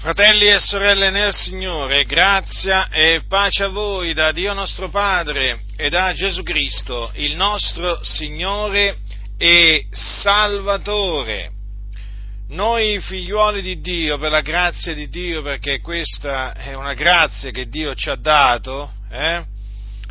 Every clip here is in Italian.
Fratelli e sorelle nel Signore, grazia e pace a voi da Dio nostro Padre e da Gesù Cristo, il nostro Signore e Salvatore. Noi figliuoli di Dio, per la grazia di Dio, perché questa è una grazia che Dio ci ha dato, eh?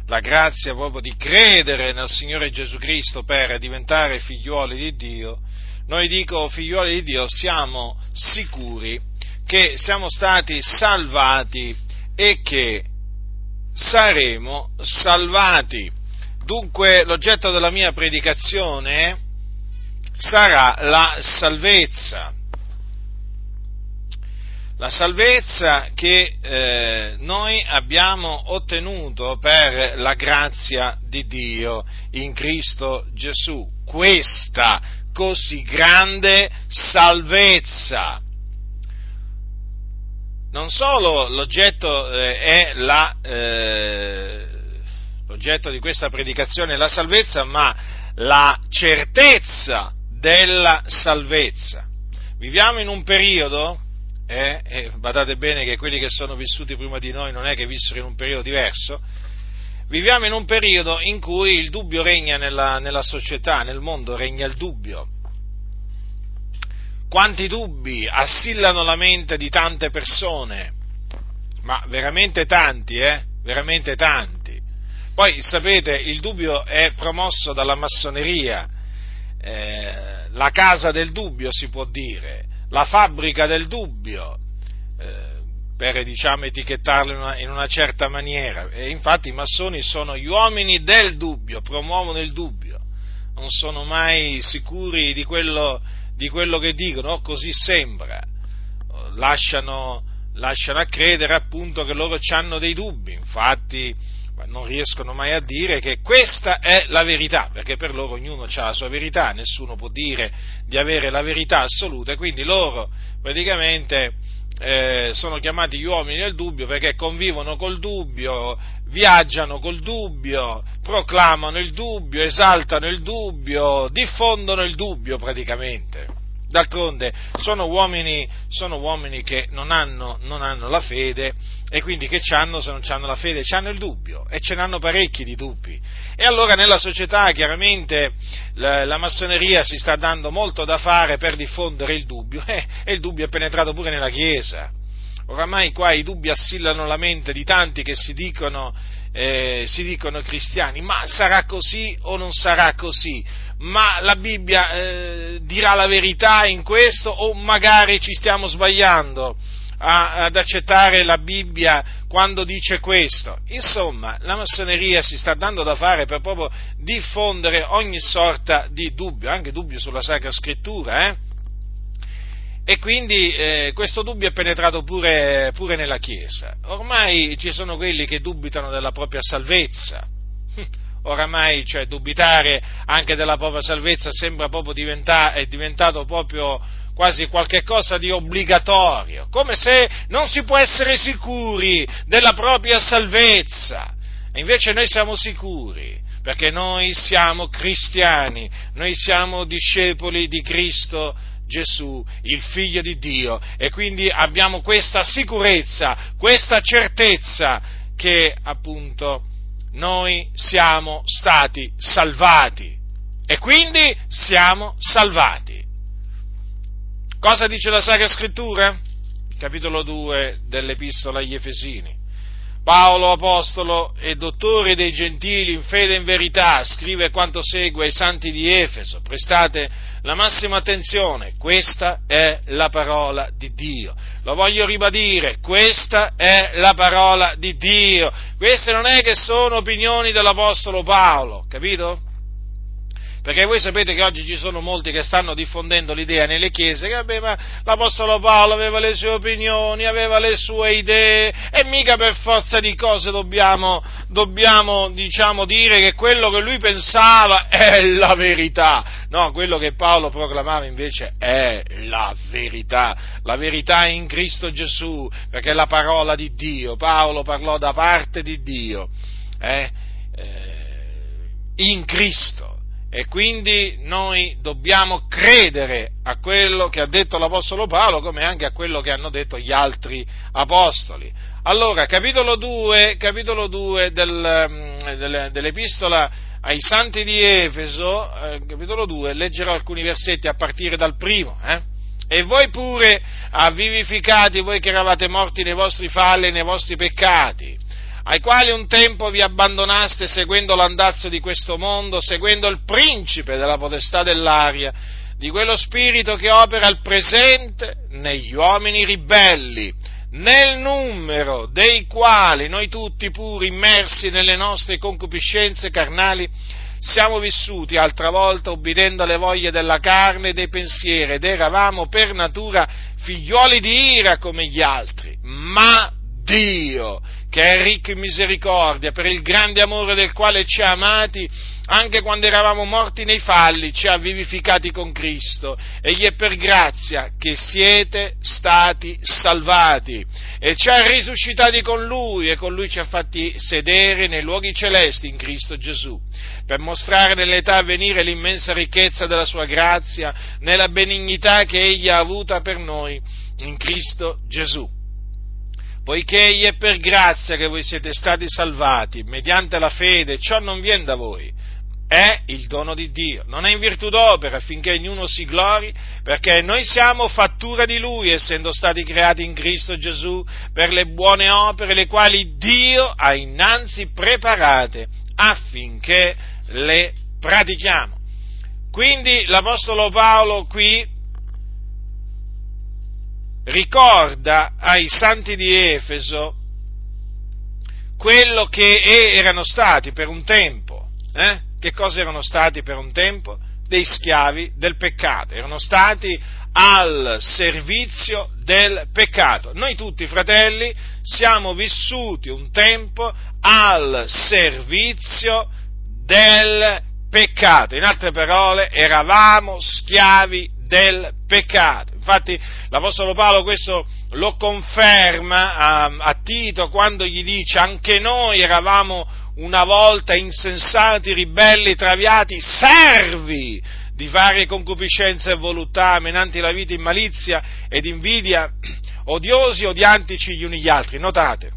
la grazia proprio di credere nel Signore Gesù Cristo per diventare figliuoli di Dio, noi dico figliuoli di Dio siamo sicuri che siamo stati salvati e che saremo salvati. Dunque l'oggetto della mia predicazione sarà la salvezza. La salvezza che eh, noi abbiamo ottenuto per la grazia di Dio in Cristo Gesù. Questa così grande salvezza non solo l'oggetto eh, la, eh, l'oggetto di questa predicazione è la salvezza, ma la certezza della salvezza. Viviamo in un periodo, eh, e badate bene che quelli che sono vissuti prima di noi non è che vissero in un periodo diverso, viviamo in un periodo in cui il dubbio regna nella, nella società, nel mondo regna il dubbio quanti dubbi assillano la mente di tante persone, ma veramente tanti, eh? Veramente tanti. Poi sapete, il dubbio è promosso dalla massoneria, eh, la casa del dubbio si può dire, la fabbrica del dubbio, eh, per diciamo etichettarlo in una, in una certa maniera. E infatti i massoni sono gli uomini del dubbio, promuovono il dubbio, non sono mai sicuri di quello di quello che dicono, così sembra. Lasciano, lasciano a credere appunto che loro hanno dei dubbi, infatti non riescono mai a dire che questa è la verità, perché per loro ognuno ha la sua verità, nessuno può dire di avere la verità assoluta, quindi loro praticamente eh, sono chiamati gli uomini del dubbio perché convivono col dubbio, viaggiano col dubbio, proclamano il dubbio, esaltano il dubbio, diffondono il dubbio praticamente. D'altronde sono uomini, sono uomini che non hanno, non hanno, la fede e quindi che hanno se non hanno la fede? Hanno il dubbio e ce n'hanno parecchi di dubbi. E allora nella società chiaramente la, la massoneria si sta dando molto da fare per diffondere il dubbio eh, e il dubbio è penetrato pure nella Chiesa. Oramai qua i dubbi assillano la mente di tanti che si dicono, eh, si dicono cristiani, ma sarà così o non sarà così? Ma la Bibbia eh, dirà la verità in questo o magari ci stiamo sbagliando? A, ad accettare la Bibbia quando dice questo. Insomma, la massoneria si sta dando da fare per proprio diffondere ogni sorta di dubbio, anche dubbio sulla Sacra Scrittura, eh? E quindi eh, questo dubbio è penetrato pure, pure, nella Chiesa. Ormai ci sono quelli che dubitano della propria salvezza. Oramai, cioè, dubitare anche della propria salvezza sembra proprio diventa, è diventato proprio quasi qualcosa di obbligatorio, come se non si può essere sicuri della propria salvezza. E invece noi siamo sicuri, perché noi siamo cristiani, noi siamo discepoli di Cristo Gesù, il figlio di Dio, e quindi abbiamo questa sicurezza, questa certezza che appunto noi siamo stati salvati e quindi siamo salvati. Cosa dice la Sacra Scrittura? Capitolo 2 dell'Epistola agli Efesini. Paolo, apostolo e dottore dei gentili in fede e in verità, scrive quanto segue ai santi di Efeso. Prestate la massima attenzione, questa è la parola di Dio. Lo voglio ribadire, questa è la parola di Dio. Queste non è che sono opinioni dell'apostolo Paolo, capito? Perché voi sapete che oggi ci sono molti che stanno diffondendo l'idea nelle chiese che vabbè, l'Apostolo Paolo aveva le sue opinioni, aveva le sue idee e mica per forza di cose dobbiamo, dobbiamo diciamo, dire che quello che lui pensava è la verità. No, quello che Paolo proclamava invece è la verità. La verità in Cristo Gesù, perché è la parola di Dio. Paolo parlò da parte di Dio. Eh? Eh, in Cristo E quindi noi dobbiamo credere a quello che ha detto l'Apostolo Paolo, come anche a quello che hanno detto gli altri Apostoli. Allora, capitolo 2, capitolo 2 del, mm, dell'Epistola ai Santi di Efeso, eh, capitolo 2, leggerò alcuni versetti a partire dal primo. Eh? E voi pure avvivificati, voi che eravate morti nei vostri falli e nei vostri peccati, ai quali un tempo vi abbandonaste seguendo l'andazzo di questo mondo, seguendo il principe della potestà dell'aria, di quello spirito che opera al presente negli uomini ribelli, nel numero dei quali noi tutti pur immersi nelle nostre concupiscenze carnali siamo vissuti altra volta obbedendo alle voglie della carne e dei pensieri ed eravamo per natura figlioli di ira come gli altri, ma Dio, che è ricco in misericordia, per il grande amore del quale ci ha amati, anche quando eravamo morti nei falli, ci ha vivificati con Cristo, e gli è per grazia che siete stati salvati, e ci ha risuscitati con Lui, e con Lui ci ha fatti sedere nei luoghi celesti in Cristo Gesù, per mostrare nell'età a venire l'immensa ricchezza della Sua grazia, nella benignità che Egli ha avuta per noi in Cristo Gesù poiché egli è per grazia che voi siete stati salvati, mediante la fede, ciò non viene da voi, è il dono di Dio, non è in virtù d'opera affinché ognuno si glori, perché noi siamo fattura di Lui, essendo stati creati in Cristo Gesù per le buone opere, le quali Dio ha innanzi preparate affinché le pratichiamo. Quindi l'Apostolo Paolo qui ricorda ai santi di Efeso quello che erano stati per un tempo. Eh? Che cosa erano stati per un tempo? Dei schiavi del peccato, erano stati al servizio del peccato. Noi tutti, fratelli, siamo vissuti un tempo al servizio del peccato. In altre parole, eravamo schiavi del peccato. Infatti l'Apostolo Paolo questo lo conferma a, a, Tito quando gli dice anche noi eravamo una volta insensati, ribelli, traviati, servi di varie concupiscenze e voluttà, menanti la vita in malizia ed invidia, odiosi, odiantici gli uni gli altri. Notate,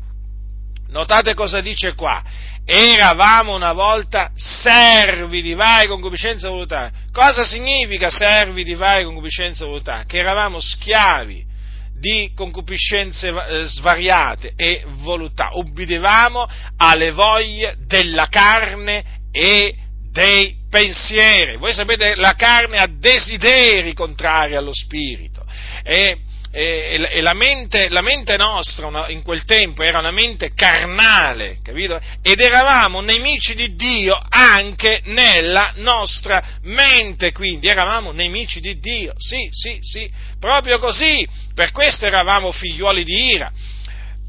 notate cosa dice qua eravamo una volta servi di varie concupiscenze voluttà. Cosa significa servi di varie concupiscenze voluttà? Che eravamo schiavi di concupiscenze eh, svariate e voluttà, ubbidevamo alle voglie della carne e dei pensieri. Voi sapete, la carne ha desideri contrari allo spirito e e, e la, mente, la, mente, nostra una, in quel tempo era una mente carnale, capito? Ed eravamo nemici di Dio anche nella nostra mente, quindi eravamo nemici di Dio, sì, sì, sì, proprio così, per questo eravamo figliuoli di ira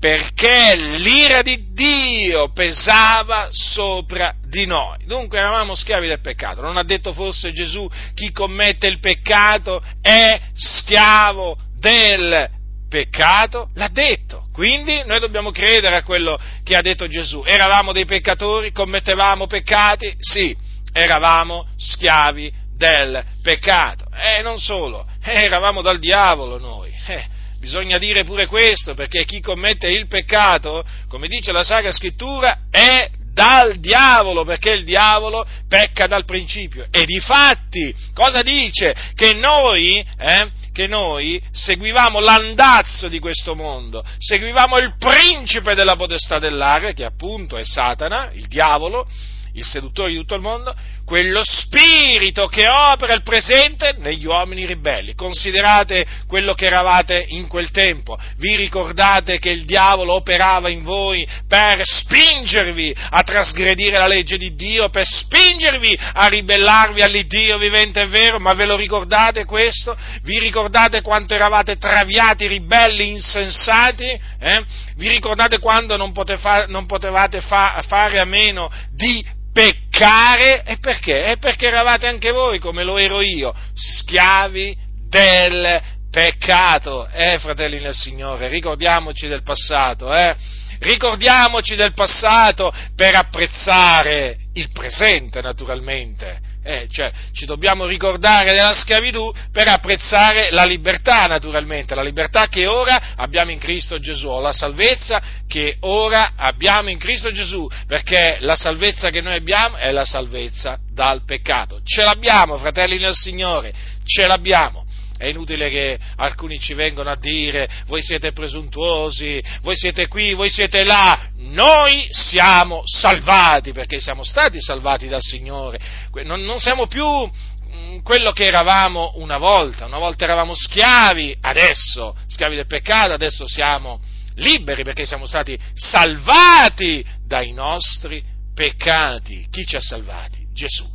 perché l'ira di Dio pesava sopra di noi. Dunque eravamo schiavi del peccato. Non ha detto forse Gesù chi commette il peccato è schiavo del peccato, l'ha detto. Quindi noi dobbiamo credere a quello che ha detto Gesù. Eravamo dei peccatori, commettevamo peccati? Sì, eravamo schiavi del peccato. E non solo, eravamo dal diavolo noi. Eh, bisogna dire pure questo, perché chi commette il peccato, come dice la Sacra Scrittura, è dal diavolo, perché il diavolo pecca dal principio. E di fatti, cosa dice? Che noi, eh, che noi seguivamo l'andazzo di questo mondo, seguivamo il principe della potestà dell'aria, che appunto è Satana, il diavolo, il seduttore di tutto il mondo, quello spirito che opera il presente negli uomini ribelli. Considerate quello che eravate in quel tempo. Vi ricordate che il diavolo operava in voi per spingervi a trasgredire la legge di Dio, per spingervi a ribellarvi all'Iddio vivente e vero? Ma ve lo ricordate questo? Vi ricordate quanto eravate traviati, ribelli, insensati? Eh? Vi ricordate quando non, potevate fa- fare a meno di peccare, e perché? E perché eravate anche voi, come lo ero io, schiavi del peccato. Eh, fratelli nel Signore, ricordiamoci del passato, eh? Ricordiamoci del passato per apprezzare il presente, naturalmente. Eh, cioè, ci dobbiamo ricordare della schiavitù per apprezzare la libertà, naturalmente, la libertà che ora abbiamo in Cristo Gesù, o la salvezza che ora abbiamo in Cristo Gesù, perché la salvezza che noi abbiamo è la salvezza dal peccato. Ce l'abbiamo, fratelli nel Signore, ce l'abbiamo. È inutile che alcuni ci vengano a dire voi siete presuntuosi, voi siete qui, voi siete là. Noi siamo salvati perché siamo stati salvati dal Signore. Non, non siamo più mm, quello che eravamo una volta. Una volta eravamo schiavi, adesso schiavi del peccato, adesso siamo liberi perché siamo stati salvati dai nostri peccati. Chi ci ha salvati? Gesù.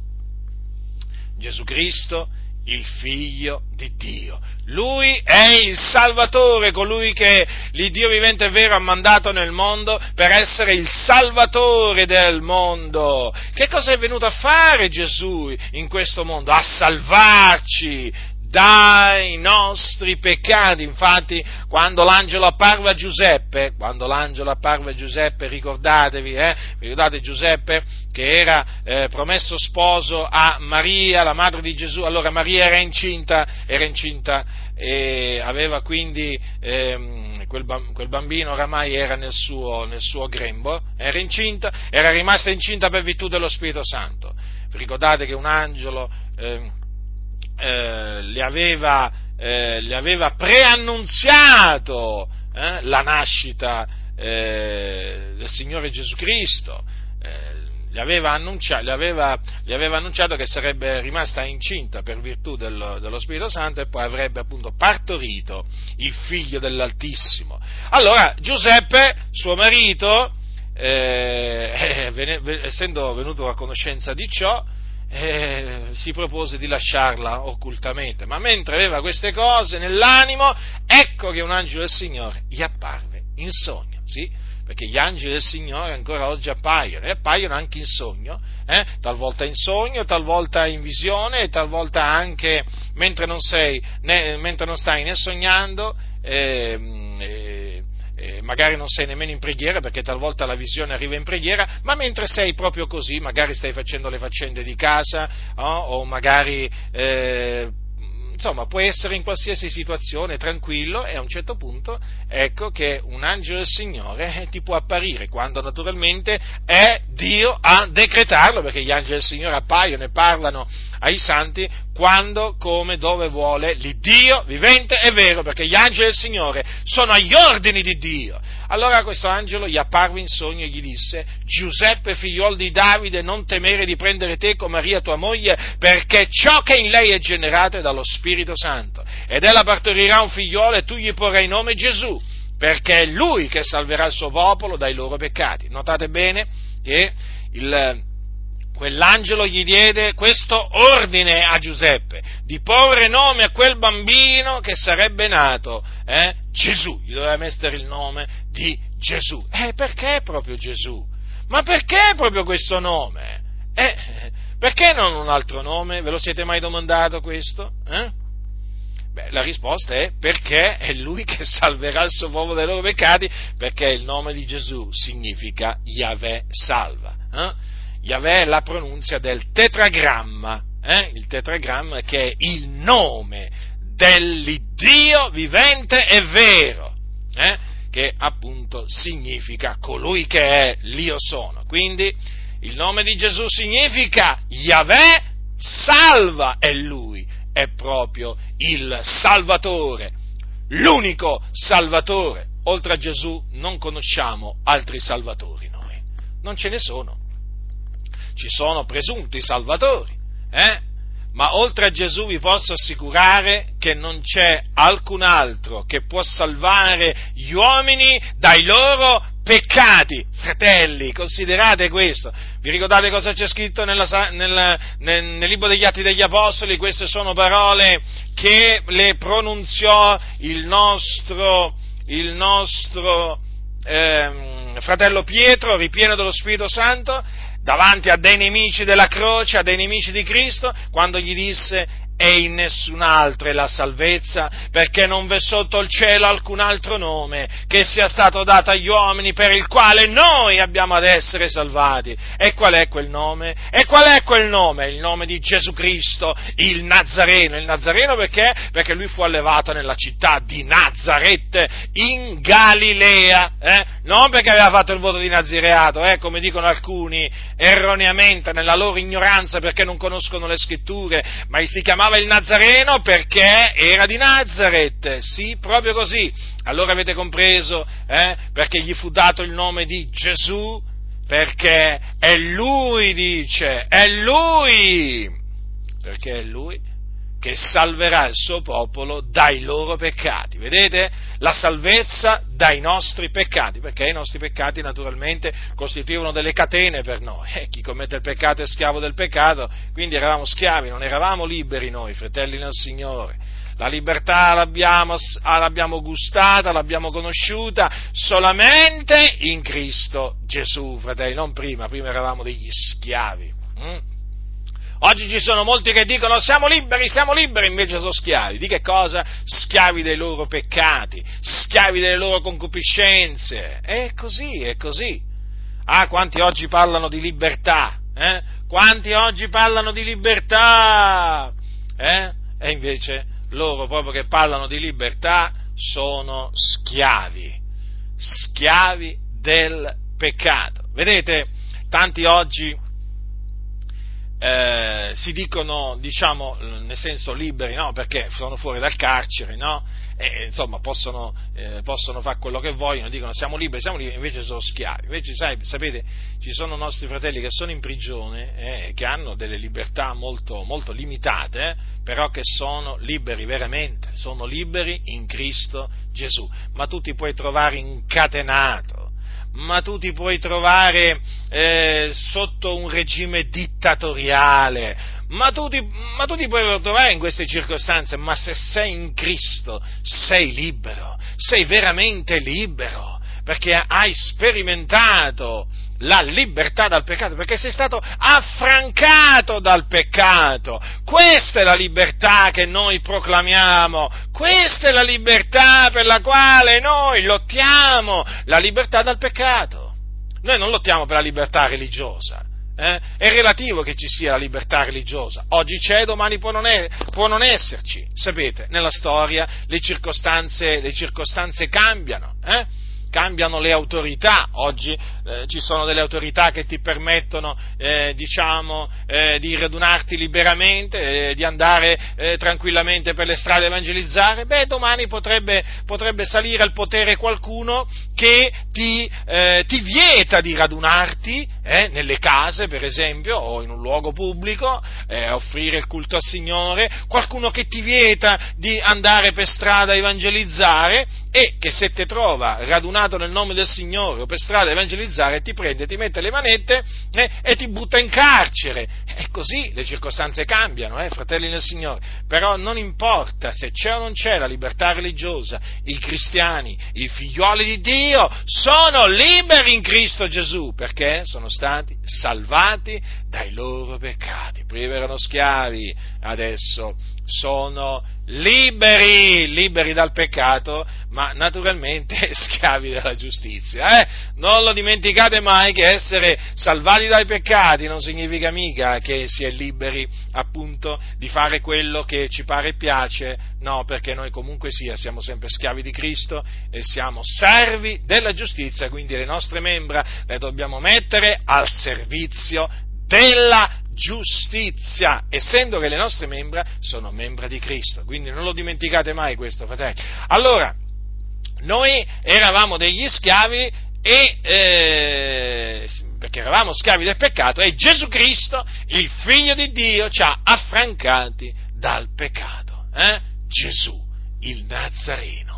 Gesù Cristo il figlio di Dio. Lui è il Salvatore, colui che l'Iddio vivente e vero ha mandato nel mondo per essere il Salvatore del mondo. Che cosa è venuto a fare Gesù in questo mondo? A salvarci dai nostri peccati. Infatti, quando l'angelo apparve a Giuseppe, quando l'angelo apparve a Giuseppe, ricordatevi, eh, ricordate Giuseppe che era eh, promesso sposo a Maria, la madre di Gesù, allora Maria era incinta, era incinta e aveva quindi ehm, quel, quel, bambino oramai era nel suo, nel suo grembo, era incinta, era rimasta incinta per virtù dello Spirito Santo. Ricordate che un angelo eh, eh, le, aveva, eh, le, aveva, preannunziato eh, la nascita eh, del Signore Gesù Cristo, eh, le aveva, le, aveva, le, aveva annunciato che sarebbe rimasta incinta per virtù dello, dello, Spirito Santo e poi avrebbe appunto partorito il figlio dell'Altissimo. Allora Giuseppe, suo marito, eh, essendo venuto a conoscenza di ciò, eh, si propose di lasciarla occultamente, ma mentre aveva queste cose nell'animo, ecco che un angelo del Signore gli apparve in sogno, sì? perché gli angeli del Signore ancora oggi appaiono e appaiono anche in sogno, eh? talvolta in sogno, talvolta in visione e talvolta anche mentre non, sei, né, mentre non stai né sognando. Eh, eh, magari non sei nemmeno in preghiera perché talvolta la visione arriva in preghiera, ma mentre sei proprio così, magari stai facendo le faccende di casa oh, o magari eh, insomma, puoi essere in qualsiasi situazione tranquillo e a un certo punto ecco che un angelo del Signore ti può apparire, quando naturalmente è Dio a decretarlo, perché gli angeli del Signore appaiono e parlano ai santi quando, come, dove vuole l'Iddio vivente e vero, perché gli angeli del Signore sono agli ordini di Dio. Allora questo angelo gli apparve in sogno e gli disse, Giuseppe figliol di Davide, non temere di prendere te con Maria tua moglie, perché ciò che in lei è generato è dallo Spirito Santo. Ed ella partorirà un figliolo e tu gli porrai nome Gesù, perché è lui che salverà il suo popolo dai loro peccati. Notate bene che il, quell'angelo gli diede questo ordine a Giuseppe, di porre nome a quel bambino che sarebbe nato, eh? Gesù, gli doveva mettere il nome di Gesù. Eh, perché proprio Gesù? Ma perché proprio questo nome? Eh, perché non un altro nome? Ve lo siete mai domandato questo? Eh? Beh, la risposta è perché è lui che salverà il suo popolo dai loro peccati, perché il nome di Gesù significa Yahweh salva. Eh? Yahweh la pronunzia del tetragramma, eh? il tetragramma che è il nome dell'Iddio vivente e vero, eh? che appunto significa colui che è l'Io sono. Quindi il nome di Gesù significa Yahweh salva e lui è proprio il Salvatore, l'unico Salvatore. Oltre a Gesù non conosciamo altri Salvatori noi, non ce ne sono ci sono presunti salvatori, eh? ma oltre a Gesù vi posso assicurare che non c'è alcun altro che può salvare gli uomini dai loro peccati. Fratelli, considerate questo. Vi ricordate cosa c'è scritto nella, nel, nel, nel, libro degli Atti degli Apostoli? Queste sono parole che le pronunziò il nostro, il nostro ehm, fratello Pietro, ripieno dello Spirito Santo, davanti a dei nemici della croce, a dei nemici di Cristo, quando gli disse, e in nessun altro è la salvezza, perché non v'è sotto il cielo alcun altro nome che sia stato dato agli uomini per il quale noi abbiamo ad essere salvati. E qual è quel nome? E qual è quel nome? Il nome di Gesù Cristo, il Nazareno. Il Nazareno perché? Perché lui fu allevato nella città di Nazaret in Galilea, eh? non perché aveva fatto il voto di nazireato, eh? come dicono alcuni erroneamente nella loro ignoranza perché non conoscono le scritture, ma si chiamava chiamava il Nazareno perché era di Nazareth, sì, proprio così. Allora avete compreso eh? perché gli fu dato il nome di Gesù? Perché è lui, dice, è lui, perché è lui che salverà il suo popolo dai loro peccati. Vedete? La salvezza dai nostri peccati, perché i nostri peccati naturalmente costituivano delle catene per noi. E chi commette il peccato è schiavo del peccato, quindi eravamo schiavi, non eravamo liberi noi, fratelli nel Signore. La libertà l'abbiamo, l'abbiamo gustata, l'abbiamo conosciuta solamente in Cristo Gesù, fratelli, non prima, prima eravamo degli schiavi. Hm? Oggi ci sono molti che dicono siamo liberi, siamo liberi, invece sono schiavi. Di che cosa? Schiavi dei loro peccati, schiavi delle loro concupiscenze. È così, è così. Ah, quanti oggi parlano di libertà? Eh? Quanti oggi parlano di libertà? Eh? E invece loro proprio che parlano di libertà sono schiavi, schiavi del peccato. Vedete, tanti oggi eh, si dicono, diciamo, nel senso liberi, no? Perché sono fuori dal carcere, no? E, insomma, possono, eh, possono fare quello che vogliono, dicono siamo liberi, siamo liberi, invece sono schiavi. Invece, sai, sapete, ci sono nostri fratelli che sono in prigione eh, che hanno delle libertà molto, molto limitate, però che sono liberi veramente, sono liberi in Cristo Gesù. Ma tu ti puoi trovare incatenato ma tu ti puoi trovare eh, sotto un regime dittatoriale, ma tu, ti, ma tu, ti, puoi trovare in queste circostanze, ma se sei in Cristo sei libero, sei veramente libero, perché hai sperimentato la libertà dal peccato, perché sei stato affrancato dal peccato. Questa è la libertà che noi proclamiamo, questa è la libertà per la quale noi lottiamo, la libertà dal peccato. Noi non lottiamo per la libertà religiosa. Eh? È relativo che ci sia la libertà religiosa. Oggi c'è, domani può non, è, può non esserci. Sapete, nella storia le circostanze, le circostanze cambiano. Eh? Cambiano le autorità, oggi eh, ci sono delle autorità che ti permettono eh, diciamo, eh, di radunarti liberamente, eh, di andare eh, tranquillamente per le strade a evangelizzare, beh domani potrebbe, potrebbe salire al potere qualcuno che ti, eh, ti vieta di radunarti nelle case per esempio o in un luogo pubblico, offrire il culto al Signore, qualcuno che ti vieta di andare per strada a evangelizzare e che se ti trova radunato nel nome del Signore o per strada a evangelizzare ti prende, ti mette le manette eh, e ti butta in carcere. E così le circostanze cambiano, eh, fratelli nel Signore. Però non importa se c'è o non c'è la libertà religiosa, i cristiani, i figlioli di Dio sono liberi in Cristo Gesù perché sono stati salvati dai loro peccati. Prima erano schiavi, adesso sono liberi, liberi dal peccato, ma naturalmente schiavi della giustizia. Eh? Non lo dimenticate mai che essere salvati dai peccati non significa mica che si è liberi appunto di fare quello che ci pare e piace, no, perché noi comunque sia siamo sempre schiavi di Cristo e siamo servi della giustizia, quindi le nostre membra le dobbiamo mettere al servizio della giustizia, essendo che le nostre membra sono membra di Cristo. Quindi non lo dimenticate mai questo, fratelli. Allora, noi eravamo degli schiavi e, eh, perché eravamo schiavi del peccato e Gesù Cristo, il figlio di Dio, ci ha affrancati dal peccato. Eh? Gesù, il Nazareno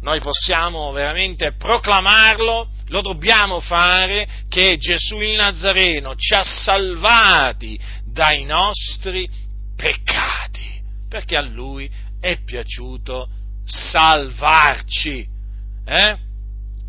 noi possiamo veramente proclamarlo, lo dobbiamo fare, che Gesù il Nazareno ci ha salvati dai nostri peccati, perché a Lui è piaciuto salvarci. Eh?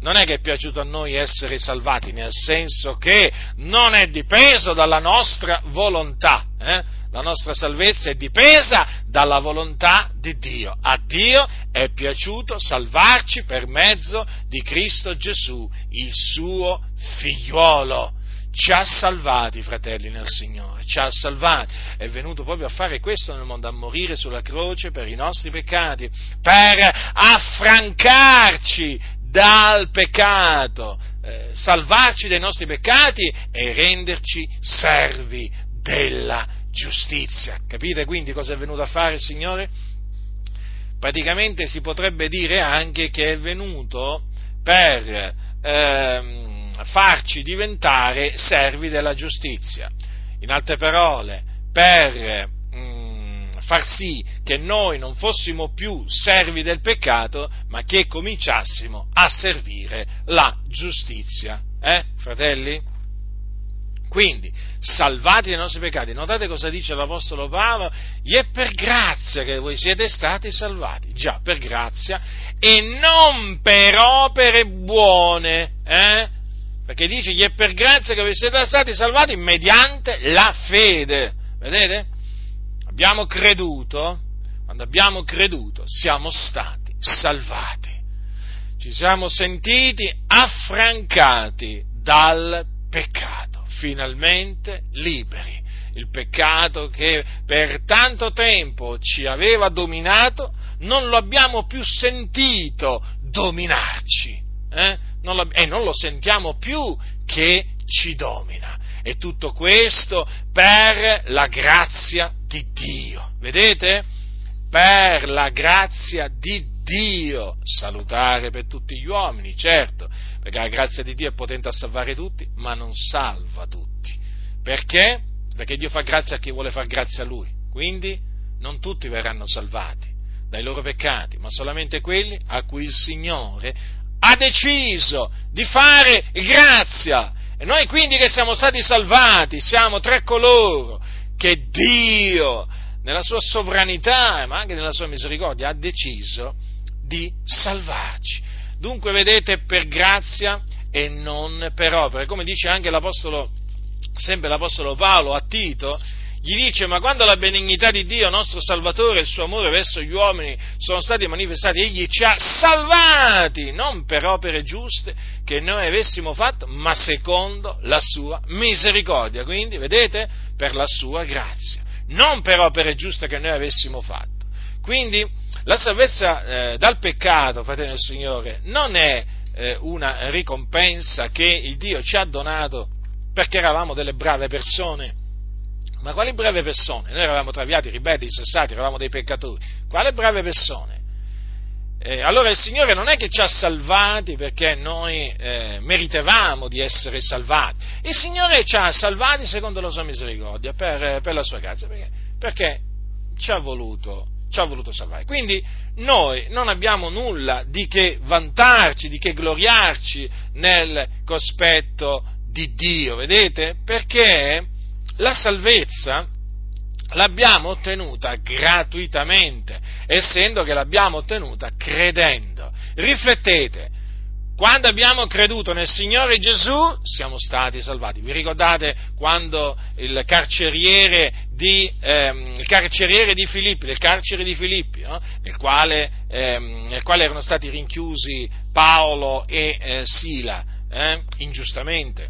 Non è che è piaciuto a noi essere salvati, nel senso che non è dipeso dalla nostra volontà, eh? La nostra salvezza è dipesa dalla volontà di Dio. A Dio è piaciuto salvarci per mezzo di Cristo Gesù, il suo figliuolo ci ha salvati, fratelli nel Signore, ci ha salvati, è venuto proprio a fare questo nel mondo, a morire sulla croce per i nostri peccati, per affrancarci dal peccato, eh, salvarci dai nostri peccati e renderci servi della giustizia. Capite quindi cosa è venuto a fare il Signore? Praticamente si potrebbe dire anche che è venuto per ehm, farci diventare servi della giustizia. In altre parole, per far sì che noi non fossimo più servi del peccato, ma che cominciassimo a servire la giustizia. Eh, fratelli? Quindi, salvati dai nostri peccati, notate cosa dice l'Apostolo Paolo? Gli è per grazia che voi siete stati salvati, già per grazia, e non per opere buone, eh? Perché dice gli è per grazia che voi siete stati salvati mediante la fede, vedete? abbiamo creduto, quando abbiamo creduto, siamo stati salvati. Ci siamo sentiti affrancati dal peccato, finalmente liberi. Il peccato che per tanto tempo ci aveva dominato, non lo abbiamo più sentito dominarci. Eh? Non lo, e non lo sentiamo più che ci domina. E tutto questo per la grazia di Dio. Vedete? Per la grazia di Dio. Salutare per tutti gli uomini, certo, perché la grazia di Dio è potente a salvare tutti, ma non salva tutti. Perché? Perché Dio fa grazia a chi vuole far grazia a Lui. Quindi non tutti verranno salvati dai loro peccati, ma solamente quelli a cui il Signore ha deciso di fare grazia. E noi quindi che siamo stati salvati, siamo tra coloro che Dio, nella sua sovranità, ma anche nella sua misericordia, ha deciso di salvarci. Dunque, vedete, per grazia e non per opere, come dice anche l'Apostolo, sempre l'Apostolo Paolo a Tito, gli dice, ma quando la benignità di Dio, nostro Salvatore, e il suo amore verso gli uomini sono stati manifestati, egli ci ha salvati, non per opere giuste che noi avessimo fatto, ma secondo la sua misericordia. Quindi, vedete, per la sua grazia, non per opere giuste che noi avessimo fatto. Quindi, la salvezza eh, dal peccato, fratello del Signore, non è eh, una ricompensa che il Dio ci ha donato perché eravamo delle brave persone ma quali brave persone? Noi eravamo traviati, ribelli, insensati, eravamo dei peccatori. Quale brave persone? Eh, allora il Signore non è che ci ha salvati perché noi eh, meritevamo di essere salvati, il Signore ci ha salvati secondo la sua misericordia, per, per la sua grazia, perché, perché ci, ha voluto, ci ha voluto salvare. Quindi noi non abbiamo nulla di che vantarci, di che gloriarci nel cospetto di Dio, vedete? Perché la salvezza l'abbiamo ottenuta gratuitamente, essendo che l'abbiamo ottenuta credendo. Riflettete, quando abbiamo creduto nel Signore Gesù siamo stati salvati. Vi ricordate quando il carceriere di, ehm, il carceriere di Filippi, del carcere di Filippi, no? nel, quale, ehm, nel, quale, erano stati rinchiusi Paolo e eh, Sila, eh, ingiustamente?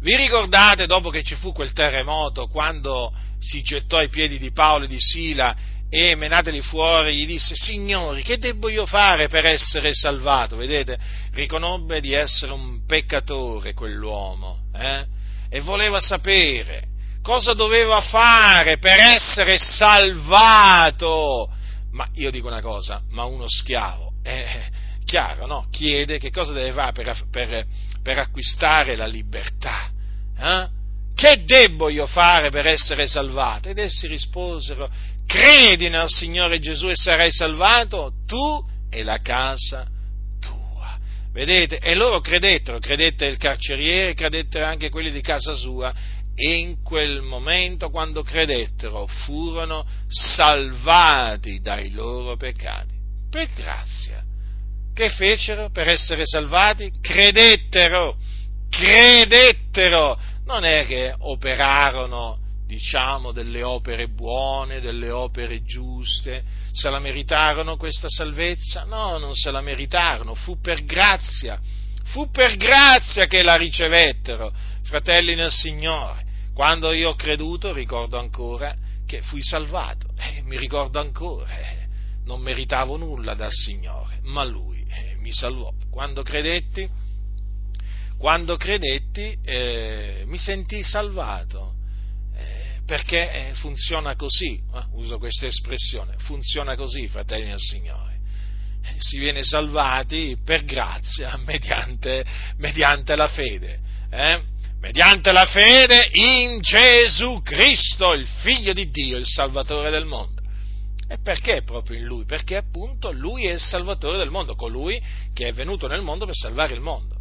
Vi ricordate dopo che ci fu quel terremoto, quando si gettò ai piedi di Paolo e di Sila e menateli fuori, gli disse, signori, che debbo io fare per essere salvato? Vedete, riconobbe di essere un peccatore quell'uomo, eh? E voleva sapere cosa doveva fare per essere salvato. Ma io dico una cosa, ma uno schiavo, eh, chiaro, no? Chiede che cosa deve fare per, per, per acquistare la libertà. Eh? Che debbo io fare per essere salvato? Ed essi risposero, credi nel Signore Gesù e sarai salvato, tu e la casa tua. Vedete? E loro credettero, credette il carceriere, credettero anche quelli di casa sua, e in quel momento, quando credettero, furono salvati dai loro peccati. Per grazia. Che fecero per essere salvati? Credettero, credettero, non è che operarono diciamo, delle opere buone, delle opere giuste. Se la meritarono questa salvezza? No, non se la meritarono, fu per grazia, fu per grazia che la ricevettero, fratelli nel Signore. Quando io ho creduto, ricordo ancora che fui salvato, eh, mi ricordo ancora, eh, non meritavo nulla dal Signore, ma Lui eh, mi salvò. Quando credetti, quando credetti eh, mi sentii salvato, perché eh, funziona così, uso questa espressione, funziona così, fratelli del Signore si viene salvati per grazia mediante, mediante la fede. Eh? mediante la fede in Gesù Cristo, il Figlio di Dio, il Salvatore del mondo. E perché proprio in Lui? Perché appunto Lui è il Salvatore del mondo, colui che è venuto nel mondo per salvare il mondo.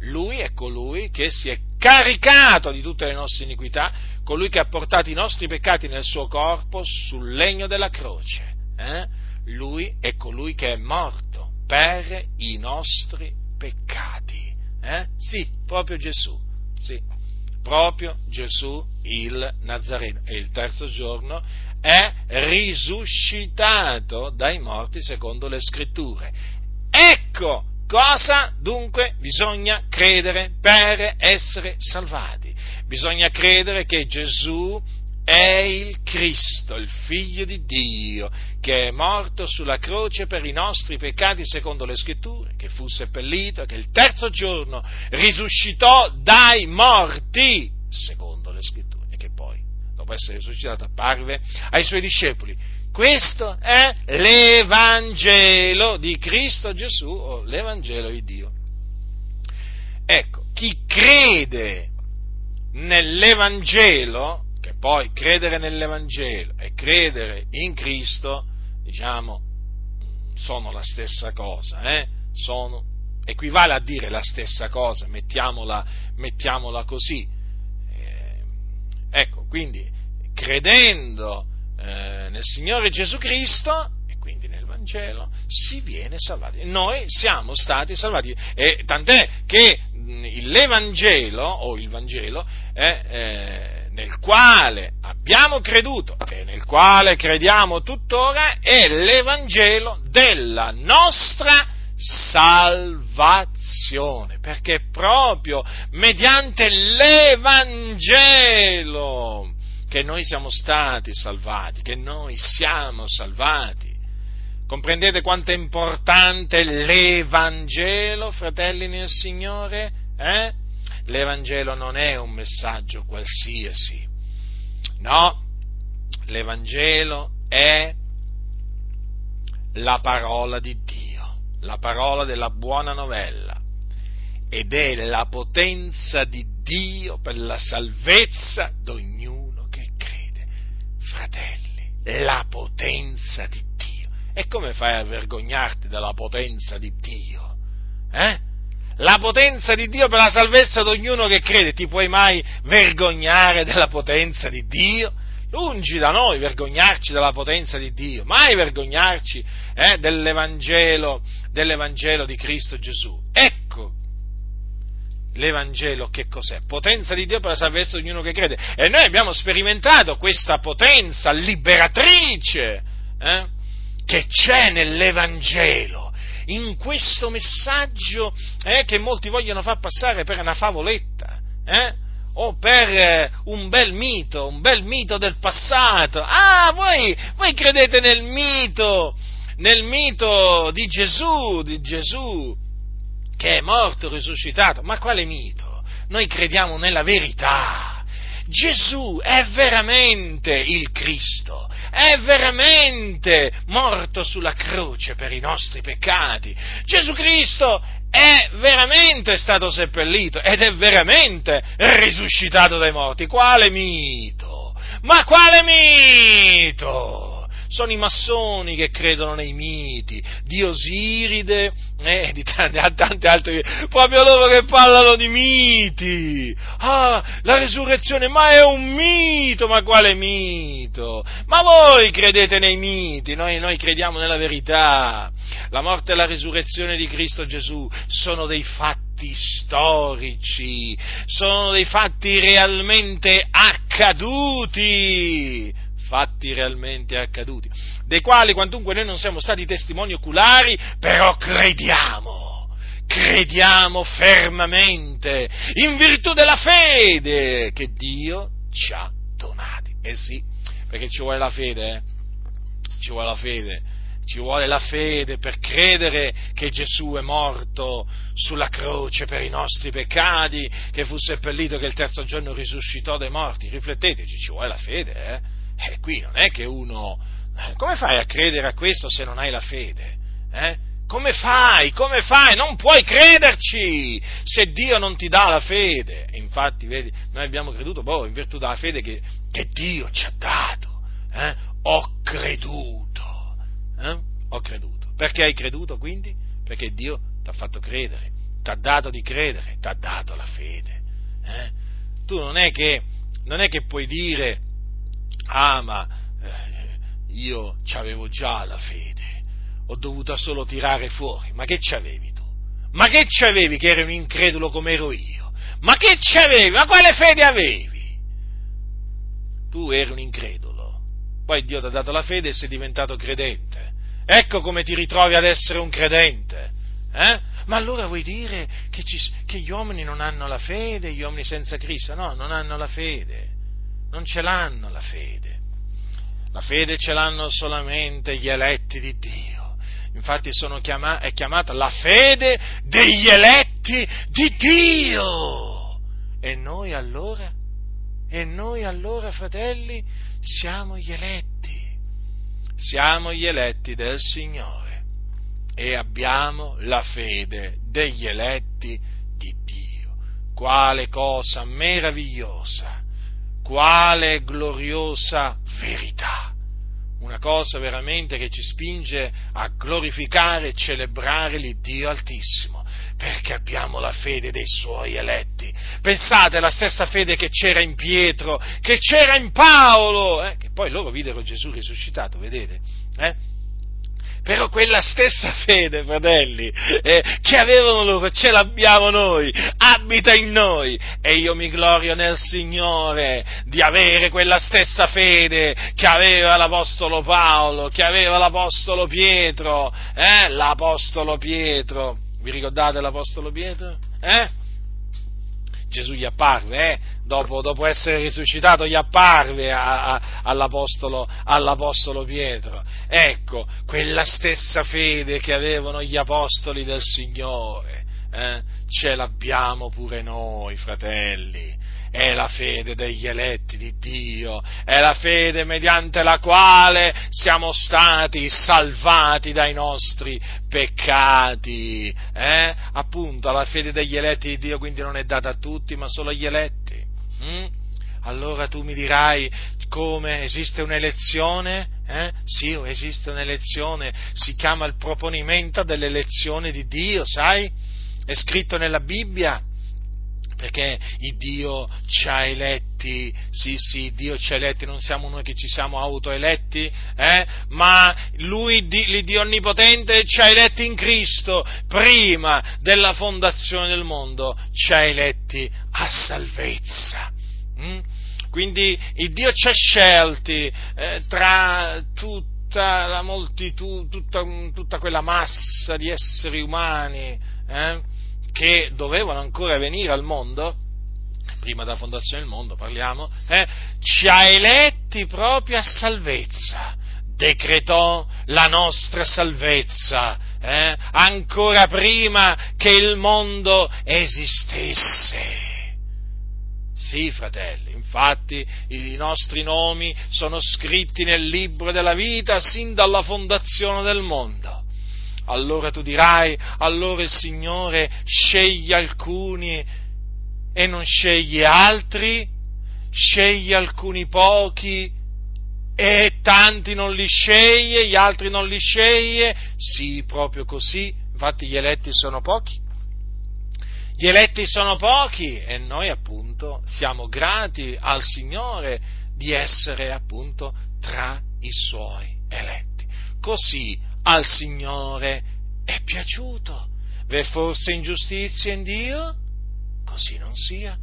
Lui è colui che si è caricato di tutte le nostre iniquità, colui che ha portato i nostri peccati nel suo corpo sul legno della croce. Eh? Lui è colui che è morto per i nostri peccati. Eh? Sì, proprio Gesù. Sì, proprio Gesù il Nazareno. E il terzo giorno è risuscitato dai morti secondo le scritture. Ecco cosa dunque bisogna credere per essere salvati. Bisogna credere che Gesù è il Cristo, il Figlio di Dio, che è morto sulla croce per i nostri peccati secondo le scritture, che fu seppellito e che il terzo giorno risuscitò dai morti secondo le scritture e che poi, dopo essere risuscitato, apparve ai suoi discepoli. Questo è l'Evangelo di Cristo Gesù o l'Evangelo di Dio. Ecco, chi crede nell'Evangelo poi credere nell'Evangelo e credere in Cristo, diciamo, sono la stessa cosa, eh? sono, equivale a dire la stessa cosa, mettiamola, mettiamola così. Eh, ecco, quindi credendo eh, nel Signore Gesù Cristo e quindi nel Vangelo si viene salvati. Noi siamo stati salvati e tant'è che l'Evangelo o il Vangelo è eh, nel quale abbiamo creduto e nel quale crediamo tuttora è l'Evangelo della nostra salvazione, perché proprio mediante l'Evangelo che noi siamo stati salvati, che noi siamo salvati. Comprendete quanto è importante l'Evangelo, fratelli nel Signore? Eh? l'Evangelo non è un messaggio qualsiasi, no, l'Evangelo è la parola di Dio, la parola della buona novella ed è la potenza di Dio per la salvezza di ognuno. Fratelli, la potenza di Dio. E come fai a vergognarti della potenza di Dio? Eh? la potenza di Dio per la salvezza di ognuno che crede. Ti puoi mai vergognare della potenza di Dio? Lungi da noi vergognarci della potenza di Dio, mai vergognarci eh, dell'Evangelo, dell'Evangelo di Cristo Gesù. Ecco l'Evangelo che cos'è? Potenza di Dio per la salvezza di ognuno che crede. E noi abbiamo sperimentato questa potenza liberatrice eh, che c'è nell'Evangelo in questo messaggio eh, che molti vogliono far passare per una favoletta, eh? o per eh, un bel mito, un bel mito del passato. Ah, voi, voi credete nel mito, nel mito di Gesù, di Gesù che è morto, risuscitato. Ma quale mito? Noi crediamo nella verità. Gesù è veramente il Cristo, è veramente morto sulla croce per i nostri peccati. Gesù Cristo è veramente stato seppellito ed è veramente risuscitato dai morti. Quale mito? Ma quale mito? Sono i massoni che credono nei miti di Osiride e di tanti, tanti altri, proprio loro che parlano di miti. Ah, la resurrezione, ma è un mito, ma quale mito? Ma voi credete nei miti, noi, noi crediamo nella verità. La morte e la risurrezione di Cristo Gesù sono dei fatti storici, sono dei fatti realmente accaduti, fatti realmente accaduti, dei quali quantunque noi non siamo stati testimoni oculari, però crediamo, crediamo fermamente, in virtù della fede che Dio ci ha donati. Eh sì, perché ci vuole la fede, eh? Ci vuole la fede ci vuole la fede per credere che Gesù è morto sulla croce per i nostri peccati, che fu seppellito, che il terzo giorno risuscitò dai morti. Rifletteteci, ci vuole la fede, eh? Eh, qui non è che uno... Eh, come fai a credere a questo se non hai la fede? Eh? Come fai? Come fai? Non puoi crederci se Dio non ti dà la fede. infatti, vedi, noi abbiamo creduto boh, in virtù della fede che, che Dio ci ha dato. Eh? Ho creduto eh? Ho creduto. Perché hai creduto quindi? Perché Dio ti ha fatto credere, ti ha dato di credere, ti ha dato la fede. Eh? Tu non è, che, non è che puoi dire, ah ma eh, io avevo già la fede, ho dovuto solo tirare fuori, ma che c'avevi tu? Ma che c'avevi che eri un incredulo come ero io? Ma che c'avevi? Ma quale fede avevi? Tu eri un incredulo, poi Dio ti ha dato la fede e sei diventato credente. Ecco come ti ritrovi ad essere un credente. Eh? Ma allora vuoi dire che, ci, che, gli uomini non hanno la fede, gli uomini senza Cristo? No, non hanno la fede, non ce l'hanno la fede. La fede ce l'hanno solamente gli eletti di Dio. Infatti chiama, è chiamata la fede degli eletti di Dio. E noi allora? E noi allora, fratelli, siamo gli eletti siamo gli eletti del Signore e abbiamo la fede degli eletti di Dio. Quale cosa meravigliosa, quale gloriosa verità. Una cosa veramente che ci spinge a glorificare e celebrare l'Iddio Altissimo, perché abbiamo la fede dei suoi eletti. Pensate alla stessa fede che c'era in Pietro, che c'era in Paolo, eh? che poi loro videro Gesù risuscitato, vedete? Eh? Però quella stessa fede, fratelli, eh, che avevano loro, ce l'abbiamo noi, abita in noi e io mi glorio nel Signore di avere quella stessa fede che aveva l'Apostolo Paolo, che aveva l'Apostolo Pietro, eh? l'Apostolo Pietro. Vi ricordate l'Apostolo Pietro? Eh? Gesù gli apparve, eh? Dopo, dopo, essere risuscitato, gli apparve a, a, all'apostolo, all'apostolo, Pietro. Ecco, quella stessa fede che avevano gli apostoli del Signore, eh? ce l'abbiamo pure noi, fratelli è la fede degli eletti di Dio, è la fede mediante la quale siamo stati salvati dai nostri peccati. Eh? Appunto, la fede degli eletti di Dio quindi non è data a tutti, ma solo agli eletti. Mm? Allora tu mi dirai come esiste un'elezione? Eh? Sì, esiste un'elezione, si chiama il proponimento dell'elezione di Dio, sai? È scritto nella Bibbia perché Dio ci ha eletti, sì sì, Dio ci ha eletti, non siamo noi che ci siamo autoeletti, eh? ma Lui, l'Iddio Onnipotente, ci ha eletti in Cristo, prima della fondazione del mondo, ci ha eletti a salvezza. Mm? Quindi Dio ci ha scelti eh, tra tutta la moltitudine, tutta, tutta, quella massa di esseri umani, eh? Che dovevano ancora venire al mondo, prima della fondazione del mondo parliamo, eh, ci ha eletti proprio a salvezza, decretò la nostra salvezza, eh, ancora prima che il mondo esistesse. Sì, fratelli, infatti i nostri nomi sono scritti nel libro della vita sin dalla fondazione del mondo allora tu dirai, allora il Signore sceglie alcuni e non sceglie altri, sceglie alcuni pochi e tanti non li sceglie, gli altri non li sceglie. Sì, proprio così, infatti gli eletti sono pochi. Gli eletti sono pochi e noi appunto siamo grati al Signore di essere appunto tra i suoi eletti. Così al Signore è piaciuto. V'è forse ingiustizia in Dio? Così non sia.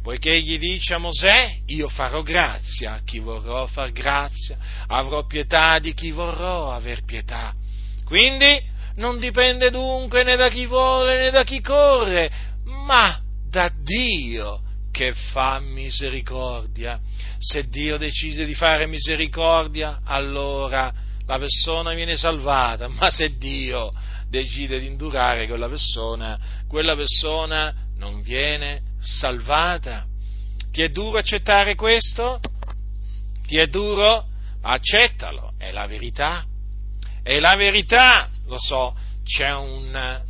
poiché gli dice a Mosè, io farò grazia a chi vorrò far grazia, avrò pietà di chi vorrò aver pietà. Quindi non dipende dunque né da chi vuole né da chi corre, ma da Dio che fa misericordia. Se Dio decide di fare misericordia, allora la persona viene salvata, ma se Dio decide di indurare quella persona, quella persona non viene salvata. Ti è duro accettare questo? Ti è duro? Accettalo, è la verità. È la verità, lo so, c'è un,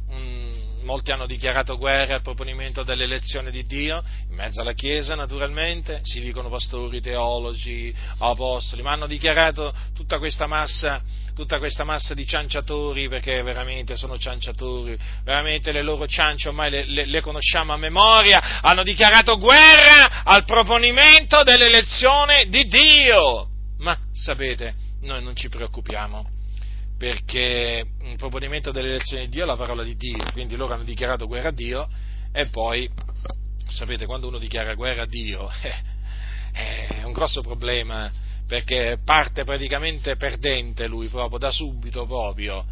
molti hanno dichiarato guerra al proponimento dell'elezione di Dio, in mezzo alla Chiesa naturalmente, si dicono pastori, teologi, apostoli, ma hanno dichiarato tutta questa massa, tutta questa massa di cianciatori, perché veramente sono cianciatori, veramente le loro ciance ormai le, le, le conosciamo a memoria, hanno dichiarato guerra al proponimento dell'elezione di Dio. Ma sapete, noi non ci preoccupiamo perché il proponimento dell'elezione di Dio è la parola di Dio, quindi loro hanno dichiarato guerra a Dio e poi, sapete, quando uno dichiara guerra a Dio eh, è un grosso problema perché parte praticamente perdente lui proprio, da subito proprio,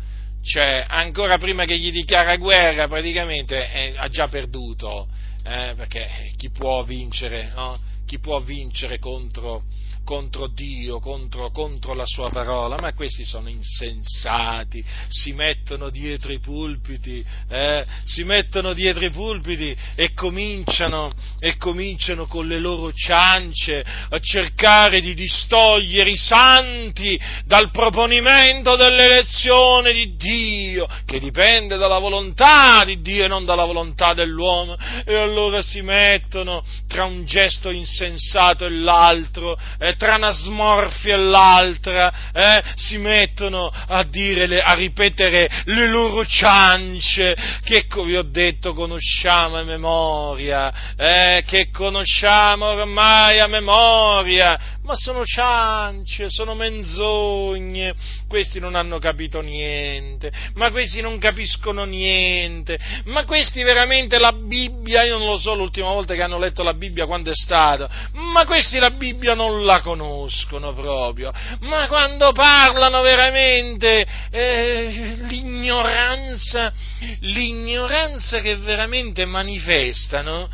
cioè ancora prima che gli dichiara guerra praticamente eh, ha già perduto, eh, perché chi può vincere, no? chi può vincere contro contro Dio, contro, contro, la sua parola, ma questi sono insensati, si mettono dietro i pulpiti, eh, si mettono dietro i pulpiti e cominciano, e cominciano con le loro ciance a cercare di distogliere i santi dal proponimento dell'elezione di Dio, che dipende dalla volontà di Dio e non dalla volontà dell'uomo, e allora si mettono tra un gesto insensato e l'altro, eh, tra una smorfia e l'altra, eh, si mettono a le, a ripetere le loro ciance, che vi ho detto conosciamo a memoria, eh, che conosciamo ormai a memoria, ma sono ciance, sono menzogne, questi non hanno capito niente, ma questi non capiscono niente, ma questi veramente la Bibbia, io non lo so l'ultima volta che hanno letto la Bibbia quando è stata, ma questi la Bibbia non la conoscono proprio, ma quando parlano veramente eh, l'ignoranza, l'ignoranza che veramente manifestano,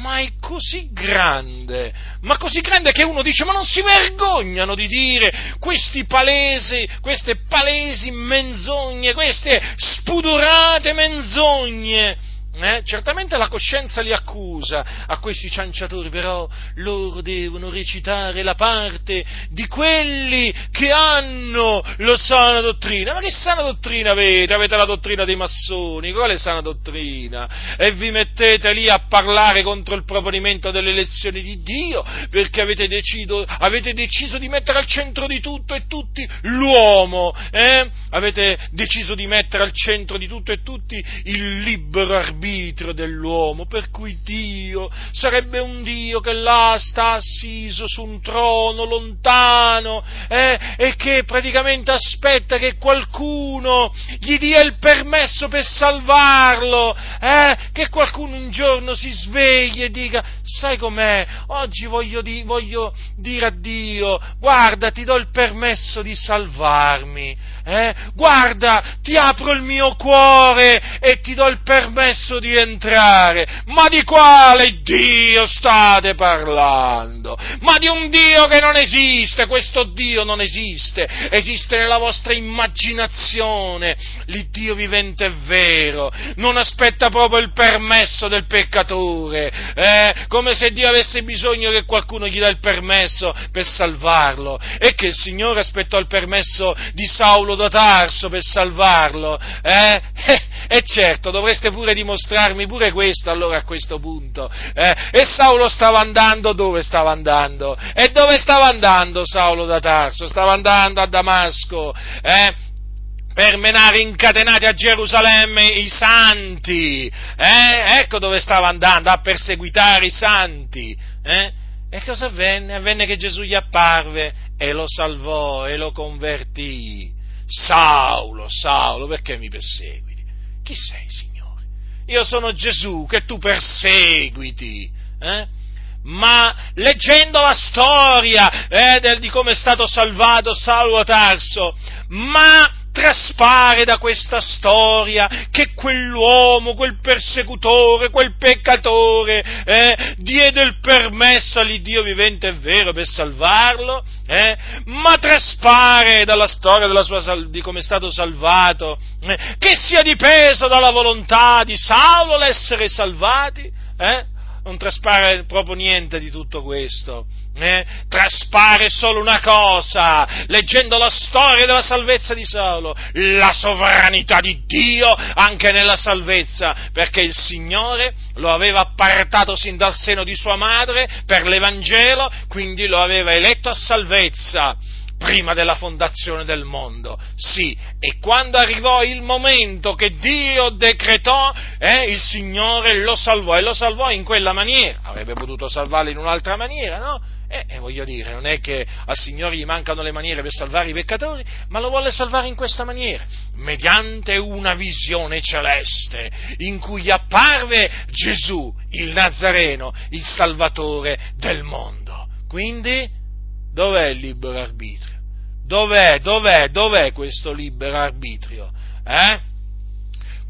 ma è così grande, ma così grande che uno dice, ma non si vergognano di dire questi palesi, queste palesi menzogne, queste spudorate menzogne eh? Certamente la coscienza li accusa a questi cianciatori, però loro devono recitare la parte di quelli che hanno la sana dottrina. Ma che sana dottrina avete? Avete la dottrina dei massoni, quale sana dottrina? E vi mettete lì a parlare contro il proponimento delle elezioni di Dio perché avete deciso, avete deciso di mettere al centro di tutto e tutti l'uomo, eh? avete deciso di mettere al centro di tutto e tutti il libero arbitrio arbitrio dell'uomo, per cui Dio sarebbe un Dio che là sta assiso su un trono lontano eh, e che praticamente aspetta che qualcuno gli dia il permesso per salvarlo, eh, che qualcuno un giorno si svegli e dica, sai com'è, oggi voglio, di, voglio dire a Dio, guarda, ti do il permesso di salvarmi eh? guarda, ti apro il mio cuore e ti do il permesso di entrare. Ma di quale Dio state parlando? Ma di un Dio che non esiste, questo Dio non esiste, esiste nella vostra immaginazione. L'Iddio vivente è vero, non aspetta proprio il permesso del peccatore, eh? come se Dio avesse bisogno che qualcuno gli dà il permesso per salvarlo e che il Signore aspettò il permesso di Saulo Saulo da Tarso per salvarlo, eh? E certo, dovreste pure dimostrarmi pure questo allora a questo punto. Eh? E Saulo stava andando dove stava andando? E dove stava andando Saulo da Tarso? Stava andando a Damasco, eh? per menare incatenati a Gerusalemme i santi. Eh? Ecco dove stava andando, a perseguitare i santi. Eh? E cosa avvenne? Avvenne che Gesù gli apparve e lo salvò e lo convertì. Saulo, Saulo, perché mi perseguiti? Chi sei, Signore? Io sono Gesù che tu perseguiti. Eh? ma leggendo la storia eh, del, di come è stato salvato Saulo Tarso, ma traspare da questa storia che quell'uomo, quel persecutore, quel peccatore eh, diede il permesso all'Iddio vivente e vero per salvarlo, eh, ma traspare dalla storia sua, di come è stato salvato, eh, che sia dipeso dalla volontà di Saulo l'essere salvati, eh? non traspare proprio niente di tutto questo. Eh? Traspare solo una cosa, leggendo la storia della salvezza di Saulo, la sovranità di Dio anche nella salvezza, perché il Signore lo aveva appartato sin dal seno di sua madre per l'Evangelo, quindi lo aveva eletto a salvezza prima della fondazione del mondo. Sì, e quando arrivò il momento che Dio decretò, eh, il Signore lo salvò e lo salvò in quella maniera. Avrebbe potuto salvarlo in un'altra maniera, no? E, e, voglio dire, non è che al Signore gli mancano le maniere per salvare i peccatori, ma lo vuole salvare in questa maniera, mediante una visione celeste, in cui apparve Gesù, il Nazareno, il Salvatore del mondo. Quindi, dov'è il libero arbitrio? Dov'è, dov'è, dov'è questo libero arbitrio? Eh?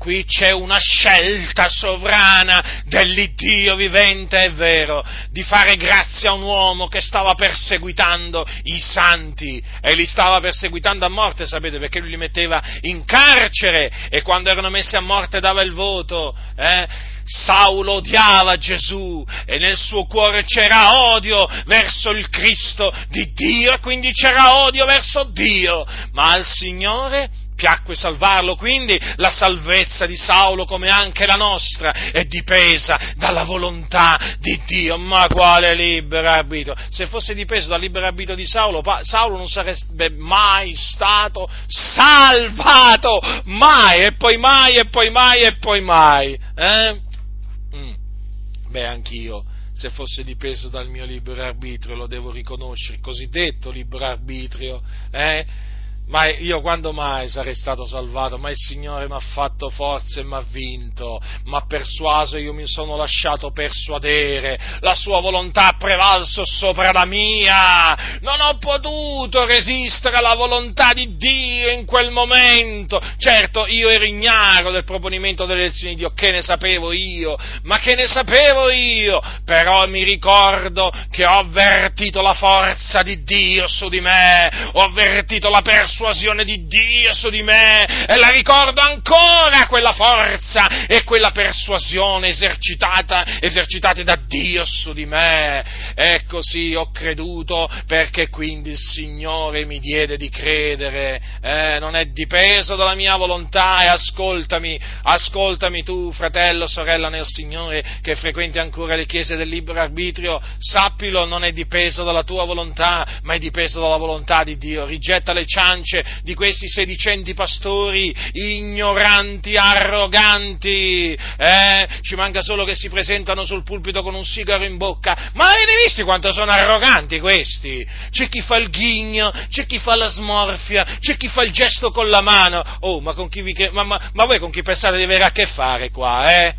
Qui c'è una scelta sovrana dell'Iddio vivente, è vero, di fare grazia a un uomo che stava perseguitando i santi e li stava perseguitando a morte, sapete, perché lui li metteva in carcere e quando erano messi a morte dava il voto. Eh? Saulo odiava Gesù e nel suo cuore c'era odio verso il Cristo di Dio e quindi c'era odio verso Dio, ma al Signore piacque salvarlo, quindi la salvezza di Saulo come anche la nostra è dipesa dalla volontà di Dio, ma quale libero arbitrio? Se fosse dipeso dal libero arbitrio di Saulo, Saulo non sarebbe mai stato salvato, mai, e poi mai, e poi mai, e poi mai. Eh? Mm. Beh, anch'io, se fosse dipeso dal mio libero arbitrio, lo devo riconoscere, cosiddetto libero arbitrio, eh? Ma io quando mai sarei stato salvato? Ma il Signore mi ha fatto forza e mi ha vinto, mi ha persuaso, io mi sono lasciato persuadere, la sua volontà ha prevalso sopra la mia, non ho potuto resistere alla volontà di Dio in quel momento. Certo, io ero ignaro del proponimento delle elezioni di Dio, che ne sapevo io, ma che ne sapevo io, però mi ricordo che ho avvertito la forza di Dio su di me, ho avvertito la persuasione persuasione di Dio su di me e la ricordo ancora quella forza e quella persuasione esercitata, esercitate da Dio su di me. E così ho creduto perché quindi il Signore mi diede di credere, eh, non è dipeso dalla mia volontà e ascoltami, ascoltami tu fratello, sorella nel Signore che frequenti ancora le chiese del libero arbitrio, sappilo, non è dipeso dalla tua volontà, ma è dipeso dalla volontà di Dio. Rigetta le ciance ciance di questi sedicenti pastori ignoranti, arroganti, eh? ci manca solo che si presentano sul pulpito con un sigaro in bocca, ma avete visto quanto sono arroganti questi? C'è chi fa il ghigno, c'è chi fa la smorfia, c'è chi fa il gesto con la mano, oh, ma, vi, ma, ma, ma voi con chi pensate di avere a che fare qua, eh?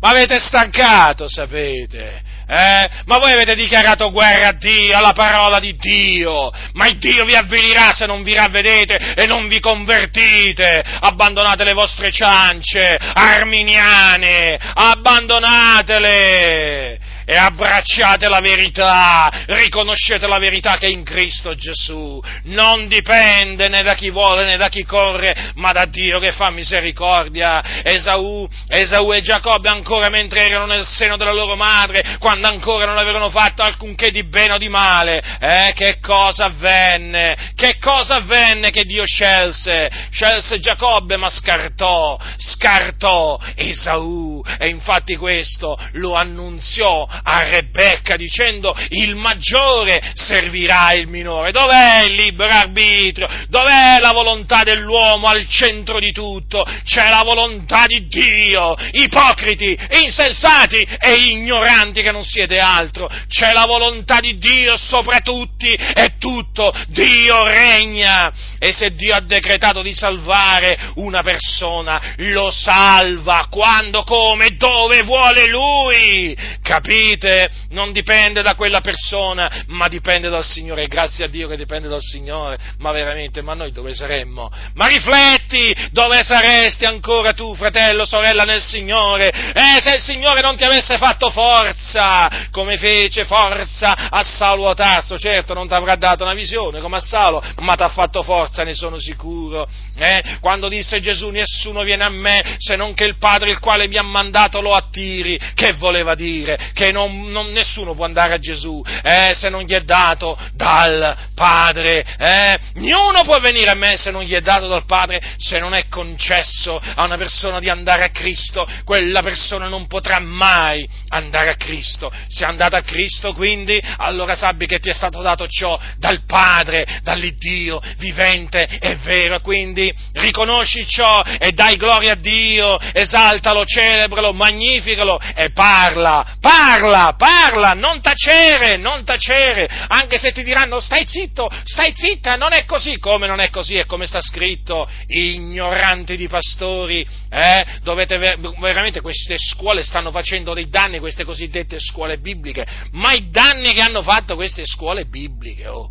Ma avete stancato, sapete? Eh? Ma voi avete dichiarato guerra a Dio, alla parola di Dio, ma il Dio vi avvenirà se non vi ravvedete e non vi convertite, abbandonate le vostre ciance arminiane, abbandonatele e abbracciate la verità, riconoscete la verità che è in Cristo Gesù non dipende né da chi vuole né da chi corre, ma da Dio che fa misericordia. Esaù, Esaù e Giacobbe ancora mentre erano nel seno della loro madre, quando ancora non avevano fatto alcunché di bene o di male, eh, che cosa avvenne? Che cosa avvenne che Dio scelse? Scelse Giacobbe ma scartò, scartò Esaù e infatti questo lo annunziò a Rebecca dicendo il maggiore servirà il minore. Dov'è il libero arbitrio? Dov'è la volontà dell'uomo al centro di tutto? C'è la volontà di Dio, ipocriti, insensati e ignoranti che non siete altro. C'è la volontà di Dio sopra tutti e tutto. Dio regna e se Dio ha decretato di salvare una persona, lo salva quando, come, dove vuole Lui. Capite? Capite? Non dipende da quella persona, ma dipende dal Signore. Grazie a Dio che dipende dal Signore. Ma veramente, ma noi dove saremmo? Ma rifletti, dove saresti ancora tu, fratello, sorella nel Signore? Eh, se il Signore non ti avesse fatto forza, come fece forza a Saulo a Tarso, certo non ti avrà dato una visione come a Saulo, ma ti ha fatto forza, ne sono sicuro. Eh? Quando disse Gesù, nessuno viene a me se non che il Padre il quale mi ha mandato lo attiri, che voleva dire? Che non, non, nessuno può andare a Gesù eh, se non gli è dato dal Padre. Eh? Niuno può venire a me se non gli è dato dal Padre, se non è concesso a una persona di andare a Cristo, quella persona non potrà mai andare a Cristo. Se è andata a Cristo, quindi, allora sappi che ti è stato dato ciò dal Padre, dall'Iddio vivente e vero. Quindi riconosci ciò e dai gloria a Dio, esaltalo, celebralo, magnificalo e parla, parla, parla, non tacere, non tacere, anche se ti diranno stai zitto, stai zitta, non è così, come non è così, è come sta scritto, ignoranti di pastori, eh? dovete veramente queste scuole stanno facendo dei danni, queste cosiddette scuole bibliche, ma i danni che hanno fatto queste scuole bibliche, oh.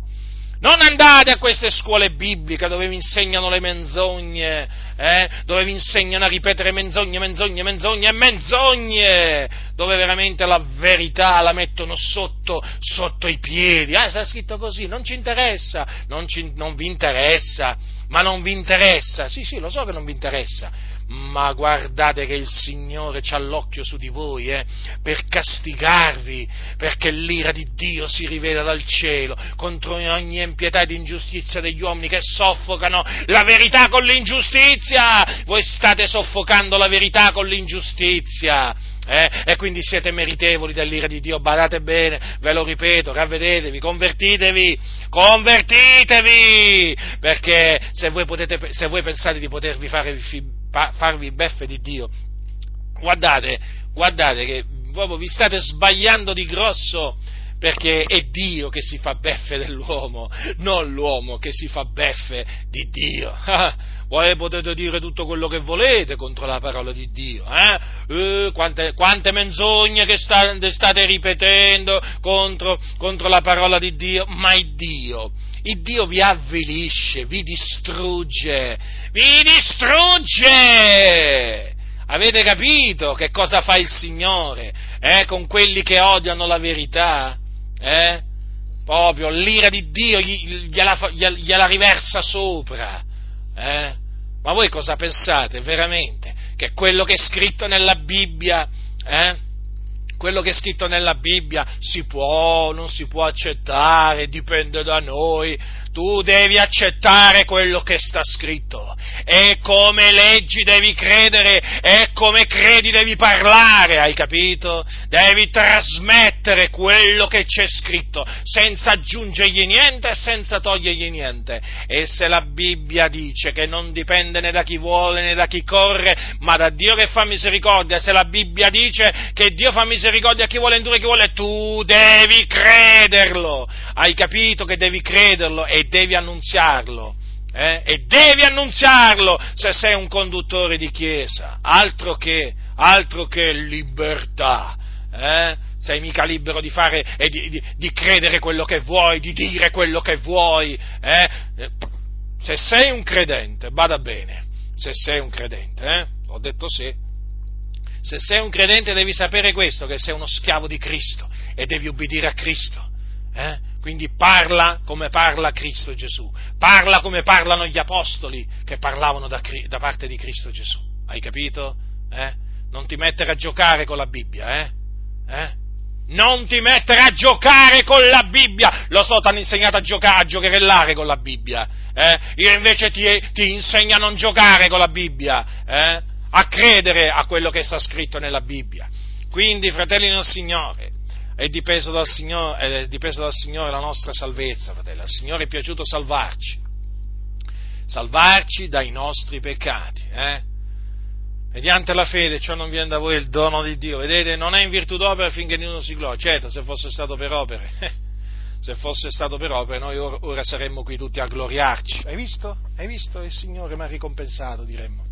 Non andate a queste scuole bibliche dove vi insegnano le menzogne, eh? dove vi insegnano a ripetere menzogne, menzogne, menzogne e menzogne, dove veramente la verità la mettono sotto, sotto i piedi. Ah, sta scritto così, non ci interessa, non, ci, non vi interessa, ma non vi interessa. Sì, sì, lo so che non vi interessa, ma guardate che il Signore ha l'occhio su di voi eh, per castigarvi, perché l'ira di Dio si rivela dal cielo contro ogni impietà ed ingiustizia degli uomini che soffocano la verità con l'ingiustizia. Voi state soffocando la verità con l'ingiustizia. Eh? E quindi siete meritevoli dell'ira di Dio, badate bene, ve lo ripeto, ravvedetevi, convertitevi, convertitevi, perché se voi, potete, se voi pensate di potervi fare farvi beffe di Dio. Guardate, guardate che proprio vi state sbagliando di grosso perché è Dio che si fa beffe dell'uomo, non l'uomo che si fa beffe di Dio. Voi potete dire tutto quello che volete contro la parola di Dio, eh? Eh, quante, quante, menzogne che state, state ripetendo contro, contro, la parola di Dio, ma il Dio, il Dio vi avvilisce, vi distrugge, vi distrugge! Avete capito che cosa fa il Signore eh, con quelli che odiano la verità? Eh? Proprio l'ira di Dio gliela, gliela riversa sopra. Eh? Ma voi cosa pensate veramente? Che quello che è scritto nella Bibbia, eh? quello che è scritto nella Bibbia si può, non si può accettare, dipende da noi, tu devi accettare quello che sta scritto e come leggi devi credere e come credi devi parlare, hai capito? Devi trasmettere quello che c'è scritto senza aggiungergli niente e senza togliergli niente. E se la Bibbia dice che non dipende né da chi vuole né da chi corre, ma da Dio che fa misericordia, se la Bibbia dice che Dio fa misericordia a chi vuole indurre chi vuole, tu devi crederlo. Hai capito che devi crederlo e devi annunziarlo. Eh? E devi annunziarlo se sei un conduttore di chiesa, altro che, altro che libertà. Eh? Sei mica libero di fare e di, di, di, credere quello che vuoi, di dire quello che vuoi. Eh? Se sei un credente, bada bene, se sei un credente, eh? ho detto sì, se sei un credente devi sapere questo, che sei uno schiavo di Cristo e devi ubbidire a Cristo. Eh? Quindi parla come parla Cristo Gesù, parla come parlano gli apostoli che parlavano da, da parte di Cristo Gesù. Hai capito? Eh? Non ti mettere a giocare con la Bibbia, eh? eh? Non ti mettere a giocare con la Bibbia! Lo so, ti hanno insegnato a giocare, a giocherellare con la Bibbia. Eh? Io invece ti, ti, insegno a non giocare con la Bibbia, eh? a credere a quello che sta scritto nella Bibbia. Quindi, fratelli del Signore, è dipeso dal dal Signore la nostra salvezza, fratello. Al Signore è piaciuto salvarci, salvarci dai nostri peccati, eh? Mediante la fede, ciò non viene da voi il dono di Dio. Vedete, non è in virtù d'opera finché nessuno si gloria. Certo, se fosse stato per opere, se fosse stato per opere, noi ora saremmo qui tutti a gloriarci. Hai visto? Hai visto? Il Signore mi ha ricompensato, diremmo.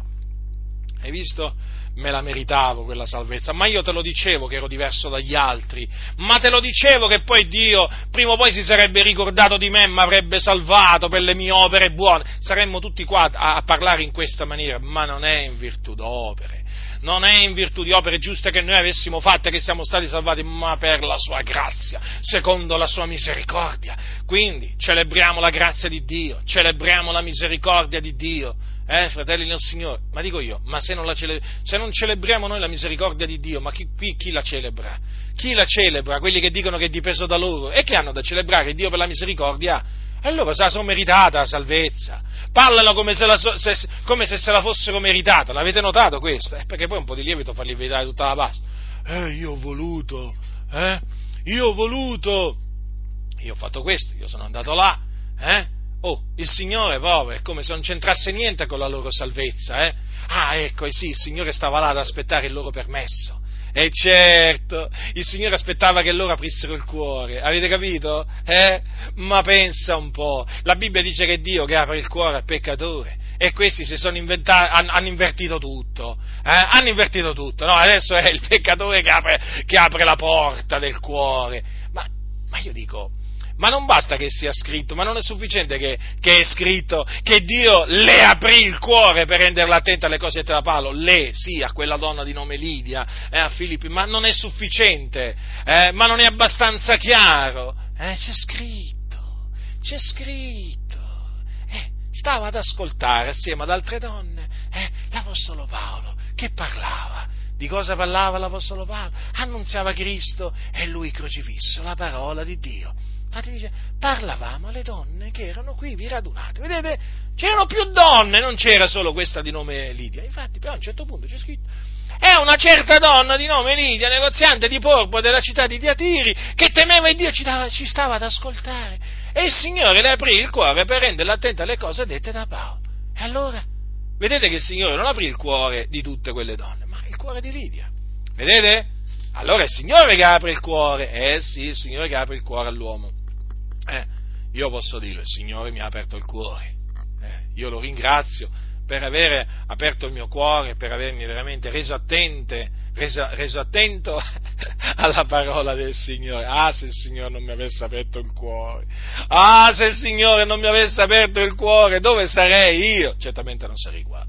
Hai visto? Me la meritavo quella salvezza, ma io te lo dicevo che ero diverso dagli altri, ma te lo dicevo che poi Dio prima o poi si sarebbe ricordato di me e mi avrebbe salvato per le mie opere buone. Saremmo tutti qua a, a parlare in questa maniera, ma non è in virtù d'opere non è in virtù di opere giuste che noi avessimo fatte che siamo stati salvati, ma per la sua grazia, secondo la sua misericordia. Quindi celebriamo la grazia di Dio, celebriamo la misericordia di Dio. Eh, fratelli nel Signore, ma dico io, ma se non, cele- se non celebriamo noi la misericordia di Dio, ma chi, qui chi la celebra? Chi la celebra? Quelli che dicono che è dipeso da loro e che hanno da celebrare Dio per la misericordia? Loro se la sono meritata la salvezza. Parlano come se, la, se, come se, se la fossero meritata. L'avete notato questo? Eh, perché poi un po' di lievito fa lievitare tutta la pasta. Eh, io ho voluto, eh? Io ho voluto. Io ho fatto questo, io sono andato là, eh? Oh, il Signore proprio è come se non c'entrasse niente con la loro salvezza, eh? Ah, ecco, eh sì, il Signore stava là ad aspettare il loro permesso. E certo, il Signore aspettava che loro aprissero il cuore, avete capito? Eh? Ma pensa un po', la Bibbia dice che Dio che apre il cuore al peccatore e questi si sono inventati, hanno, hanno invertito tutto, eh? hanno invertito tutto, no? Adesso è il peccatore che apre, che apre la porta del cuore. Ma, ma io dico, ma non basta che sia scritto, ma non è sufficiente che, che, è scritto che Dio le aprì il cuore per renderla attenta alle cose da Paolo, le, sì, a quella donna di nome Lidia, eh, a Filippi, ma non è sufficiente, eh, ma non è abbastanza chiaro, eh, c'è scritto, c'è scritto, eh, stava ad ascoltare assieme ad altre donne, eh, l'Apostolo Paolo, che parlava, di cosa parlava l'Apostolo Paolo? Annunziava Cristo e lui crocifisso, la parola di Dio. Infatti dice, parlavamo alle donne che erano qui vi radunate. Vedete, c'erano più donne, non c'era solo questa di nome Lidia. Infatti, però a un certo punto c'è scritto, è una certa donna di nome Lidia, negoziante di porpo della città di Diatiri, che temeva Dio ci, dava, ci stava ad ascoltare. E il Signore le aprì il cuore per renderla attenta alle cose dette da Paolo. E allora, vedete che il Signore non aprì il cuore di tutte quelle donne, ma il cuore di Lidia. Vedete? Allora è il Signore che apre il cuore. Eh sì, il Signore che apre il cuore all'uomo eh, io posso dirlo, il Signore mi ha aperto il cuore, eh, io lo ringrazio per aver aperto il mio cuore, per avermi veramente reso, attente, reso, reso attento alla parola del Signore. Ah, se il Signore non mi avesse aperto il cuore, ah, se il Signore non mi avesse aperto il cuore, dove sarei io? Certamente non sarei qua.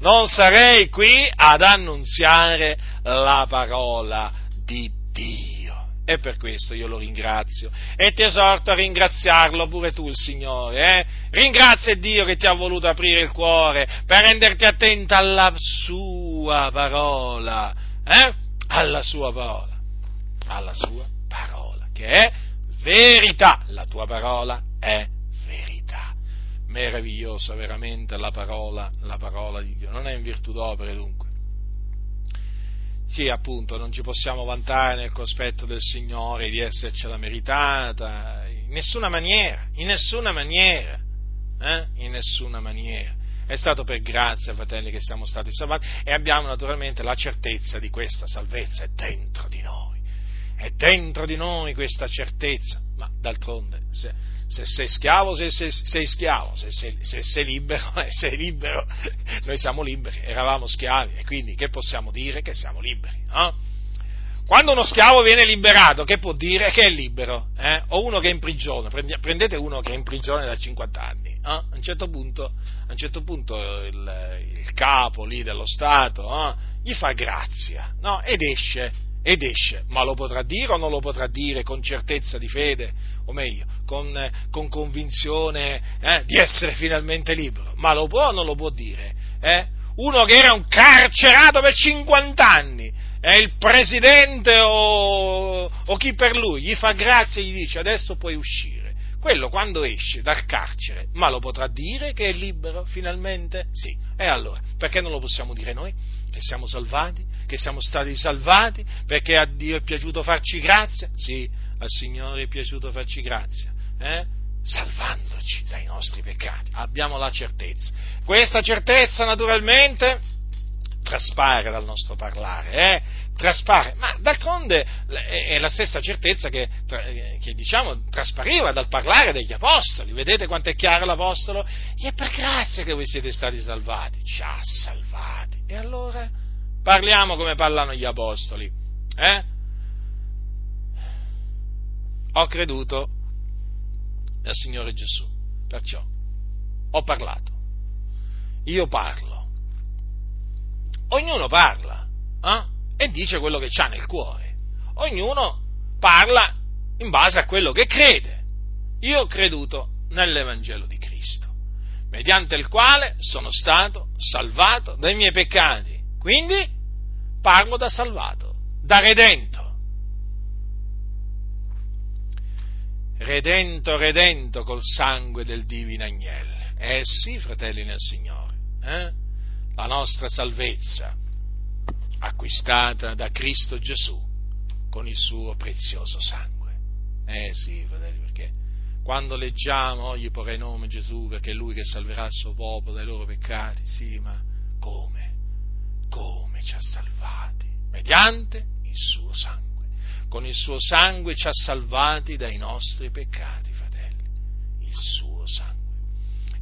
Non sarei qui ad annunziare la parola di Dio. E per questo io lo ringrazio. E ti esorto a ringraziarlo pure tu, il Signore. Eh? Ringrazia Dio che ti ha voluto aprire il cuore per renderti attenta alla sua parola. Eh? Alla sua parola. Alla sua parola. Che è verità. La tua parola è verità. Meravigliosa veramente la parola, la parola di Dio. Non è in virtù d'opere dunque sì, appunto, non ci possiamo vantare nel cospetto del Signore di essercela meritata, in nessuna maniera, in nessuna maniera, eh? in nessuna maniera. È stato per grazia, fratelli, che siamo stati salvati e abbiamo naturalmente la certezza di questa salvezza, è dentro di noi, è dentro di noi questa certezza, ma d'altronde, se, se sei schiavo, sei, sei, sei schiavo, se sei, se sei libero, sei libero, noi siamo liberi, eravamo schiavi e quindi che possiamo dire? Che siamo liberi. No? Quando uno schiavo viene liberato, che può dire? Che è libero. Eh? O uno che è in prigione, prendete uno che è in prigione da 50 anni, eh? a, un certo punto, a un certo punto il, il capo lì dello Stato eh? gli fa grazia no? ed esce ed esce, ma lo potrà dire o non lo potrà dire con certezza di fede, o meglio, con, eh, con convinzione eh, di essere finalmente libero, ma lo può o non lo può dire? Eh? Uno che era un carcerato per 50 anni, è il presidente o, o chi per lui, gli fa grazia e gli dice adesso puoi uscire. Quello quando esce dal carcere, ma lo potrà dire che è libero finalmente? Sì. E allora, perché non lo possiamo dire noi? Che siamo salvati? Che siamo stati salvati, perché a Dio è piaciuto farci grazia? Sì, al Signore è piaciuto farci grazia, eh? salvandoci dai nostri peccati. Abbiamo la certezza. Questa certezza naturalmente traspare dal nostro parlare, eh? traspare, ma d'altronde è la stessa certezza che, che, diciamo traspariva dal parlare degli apostoli. Vedete quanto è chiaro l'apostolo? E è per grazia che voi siete stati salvati, ci ha salvati E allora parliamo come parlano gli apostoli. Eh? Ho creduto nel Signore Gesù, perciò ho parlato. Io parlo. Ognuno parla eh? e dice quello che ha nel cuore. Ognuno parla in base a quello che crede. Io ho creduto nell'Evangelo di Cristo, mediante il quale sono stato salvato dai miei peccati. Quindi parlo da salvato, da redento. Redento, redento col sangue del divino agnello. Eh sì, fratelli nel Signore, eh? la nostra salvezza acquistata da Cristo Gesù con il suo prezioso sangue. Eh sì, fratelli, perché quando leggiamo, gli porrei nome Gesù perché è Lui che salverà il suo popolo dai loro peccati, sì, ma come? Come ci ha salvati? Mediante il suo sangue. Con il suo sangue ci ha salvati dai nostri peccati, fratelli. Il suo sangue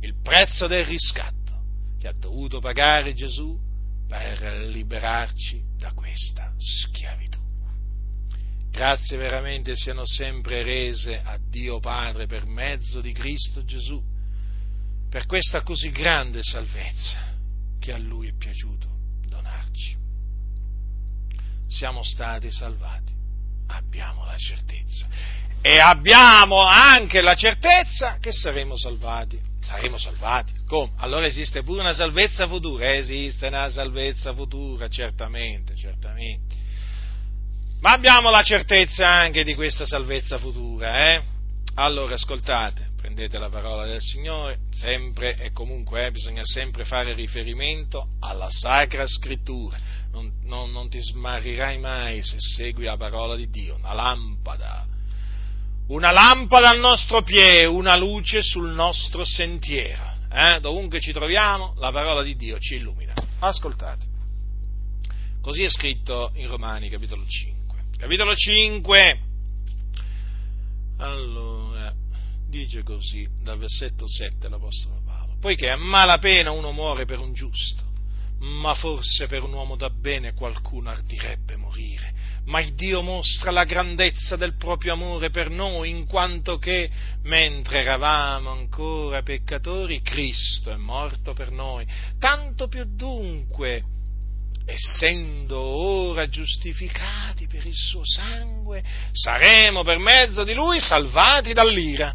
il prezzo del riscatto che ha dovuto pagare Gesù per liberarci da questa schiavitù. Grazie veramente siano sempre rese a Dio Padre per mezzo di Cristo Gesù, per questa così grande salvezza che a Lui è piaciuto. Siamo stati salvati, abbiamo la certezza e abbiamo anche la certezza che saremo salvati saremo salvati. Come? Allora esiste pure una salvezza futura? Esiste una salvezza futura, certamente, certamente. Ma abbiamo la certezza anche di questa salvezza futura, eh? Allora ascoltate, prendete la parola del Signore, sempre e comunque eh, bisogna sempre fare riferimento alla Sacra Scrittura. Non, non, non ti smarrirai mai se segui la parola di Dio, una lampada una lampada al nostro piede, una luce sul nostro sentiero. Eh? Dovunque ci troviamo, la parola di Dio ci illumina. Ascoltate. Così è scritto in Romani, capitolo 5. Capitolo 5. Allora, dice così, dal versetto 7 l'Apostolo Paolo. Poiché a malapena uno muore per un giusto, ma forse per un uomo da bene qualcuno ardirebbe morire ma il Dio mostra la grandezza del proprio amore per noi, in quanto che, mentre eravamo ancora peccatori, Cristo è morto per noi. Tanto più dunque, essendo ora giustificati per il suo sangue, saremo per mezzo di lui salvati dall'ira.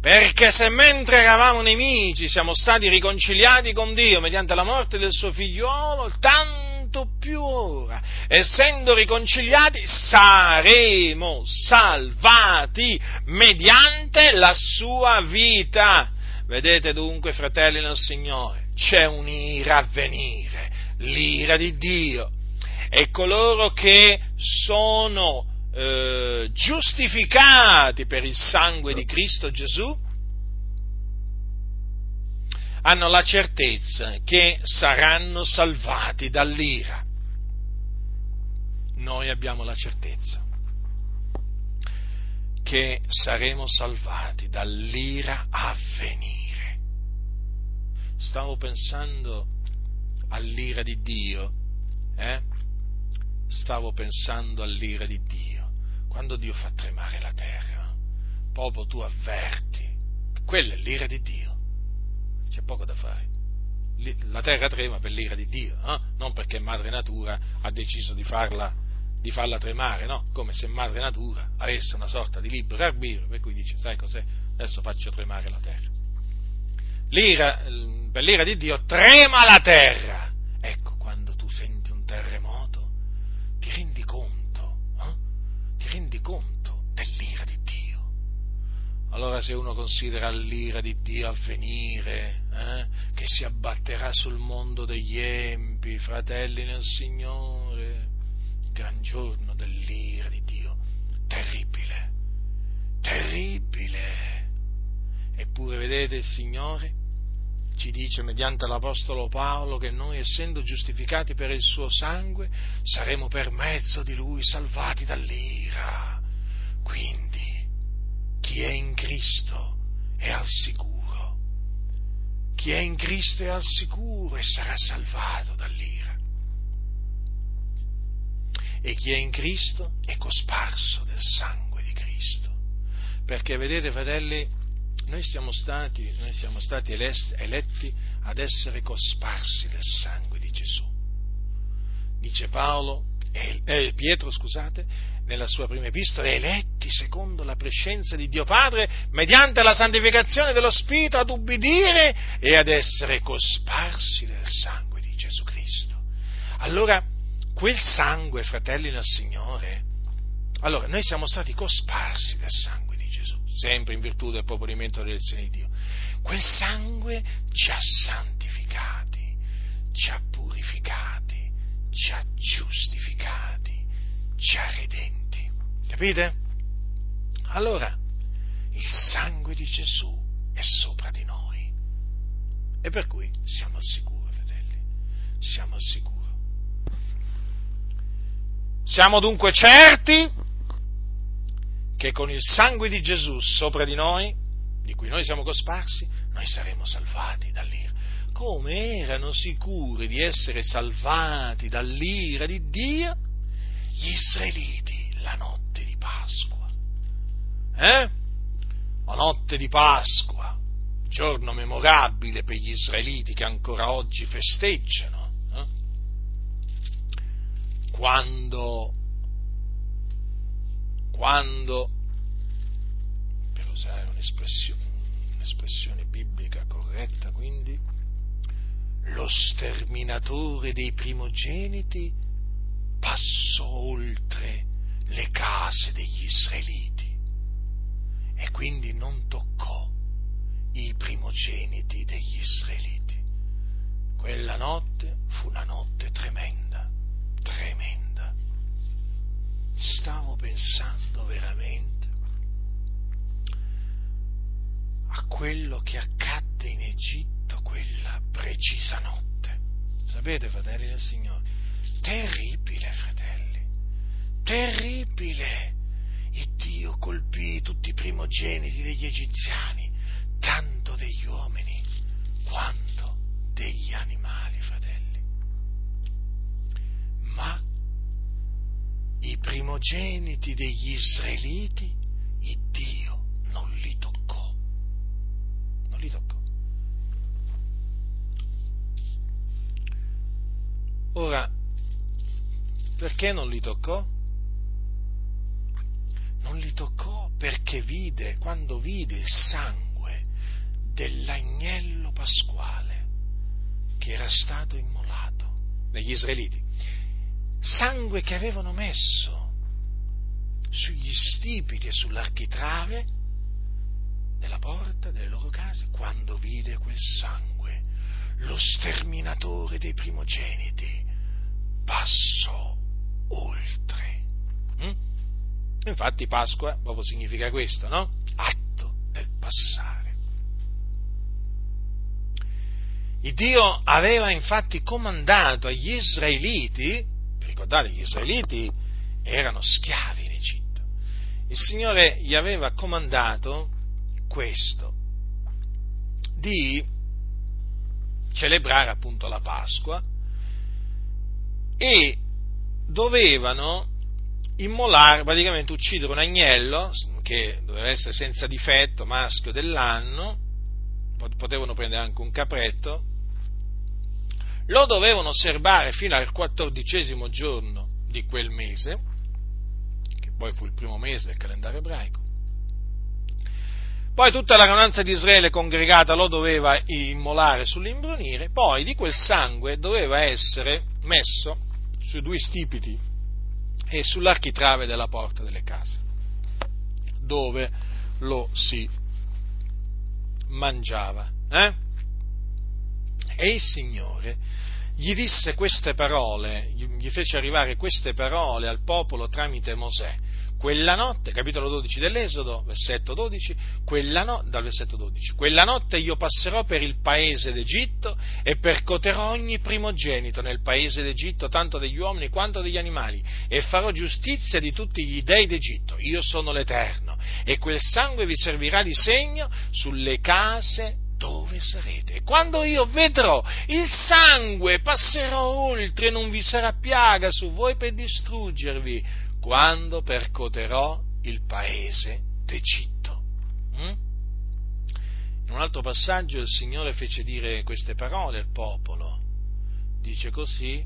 Perché se mentre eravamo nemici siamo stati riconciliati con Dio mediante la morte del suo figliuolo, tanto più ora, essendo riconciliati, saremo salvati mediante la sua vita. Vedete dunque, fratelli nel Signore, c'è un'ira a venire, l'ira di Dio. E coloro che sono eh, giustificati per il sangue di Cristo Gesù, hanno la certezza che saranno salvati dall'ira. Noi abbiamo la certezza che saremo salvati dall'ira a venire. Stavo pensando all'ira di Dio, eh? Stavo pensando all'ira di Dio, quando Dio fa tremare la terra, proprio tu avverti, quella è l'ira di Dio c'è poco da fare. La terra trema per l'ira di Dio, eh? non perché madre natura ha deciso di farla, di farla tremare, no? come se madre natura avesse una sorta di libero arbitrio, per cui dice, sai cos'è? Adesso faccio tremare la terra. L'ira, per l'ira di Dio trema la terra. Ecco, quando tu senti un terremoto, allora se uno considera l'ira di Dio a venire, eh, che si abbatterà sul mondo degli empi, fratelli nel Signore, gran giorno dell'ira di Dio, terribile, terribile. Eppure vedete il Signore ci dice mediante l'Apostolo Paolo che noi essendo giustificati per il suo sangue saremo per mezzo di lui salvati dall'ira. Quindi chi è in Cristo è al sicuro. chi è in Cristo è al sicuro e sarà salvato dall'ira. E chi è in Cristo è cosparso del sangue di Cristo. Perché vedete, fratelli, noi siamo stati, noi siamo stati eletti ad essere cosparsi del sangue di Gesù. Dice Paolo, eh, Pietro, scusate, nella sua prima epistola, eletti secondo la prescenza di Dio Padre, mediante la santificazione dello Spirito, ad ubbidire e ad essere cosparsi del sangue di Gesù Cristo. Allora, quel sangue, fratelli nel Signore, allora, noi siamo stati cosparsi del sangue di Gesù, sempre in virtù del proponimento dell'elezione di Dio. Quel sangue ci ha santificati, ci ha purificati, ci ha giustificati, ci ha redenti. Capite? Allora, il sangue di Gesù è sopra di noi. E per cui siamo al sicuro, fratelli. Siamo al sicuro. Siamo dunque certi che con il sangue di Gesù sopra di noi, di cui noi siamo cosparsi, noi saremo salvati dall'ira. Come erano sicuri di essere salvati dall'ira di Dio gli israeliti la notte Pasqua. Eh? La notte di Pasqua, giorno memorabile per gli israeliti che ancora oggi festeggiano. Eh? Quando, quando, per usare un'espressione, un'espressione biblica corretta, quindi, lo sterminatore dei primogeniti passò oltre le case degli israeliti e quindi non toccò i primogeniti degli israeliti. Quella notte fu una notte tremenda, tremenda. Stavo pensando veramente a quello che accadde in Egitto quella precisa notte. Sapete, fratelli del Signore, terribile, fratelli, terribile. Il Dio colpì tutti i primogeniti degli egiziani, tanto degli uomini quanto degli animali, fratelli. Ma i primogeniti degli israeliti, Dio non li toccò. Non li toccò. Ora, perché non li toccò? Toccò perché vide, quando vide il sangue dell'agnello pasquale che era stato immolato dagli israeliti, sangue che avevano messo sugli stipiti e sull'architrave della porta delle loro case, quando vide quel sangue, lo sterminatore dei primogeniti passò oltre. Mm? Infatti Pasqua proprio significa questo, no? Atto del passare. Il Dio aveva infatti comandato agli israeliti, ricordate gli israeliti erano schiavi in Egitto, il Signore gli aveva comandato questo, di celebrare appunto la Pasqua e dovevano immolare, praticamente uccidere un agnello che doveva essere senza difetto, maschio dell'anno, potevano prendere anche un capretto, lo dovevano serbare fino al quattordicesimo giorno di quel mese, che poi fu il primo mese del calendario ebraico. Poi tutta la rananza di Israele congregata lo doveva immolare sull'imbrunire, poi di quel sangue doveva essere messo sui due stipiti e sull'architrave della porta delle case, dove lo si mangiava. Eh? E il Signore gli disse queste parole, gli fece arrivare queste parole al popolo tramite Mosè, quella notte, capitolo 12 dell'Esodo, versetto 12, no, dal versetto 12, quella notte io passerò per il paese d'Egitto e percoterò ogni primogenito nel paese d'Egitto, tanto degli uomini quanto degli animali, e farò giustizia di tutti gli dei d'Egitto. Io sono l'Eterno, e quel sangue vi servirà di segno sulle case dove sarete. E quando io vedrò il sangue, passerò oltre, non vi sarà piaga su voi per distruggervi, quando percoterò il paese d'Egitto. Mm? In un altro passaggio il Signore fece dire queste parole al popolo. Dice così,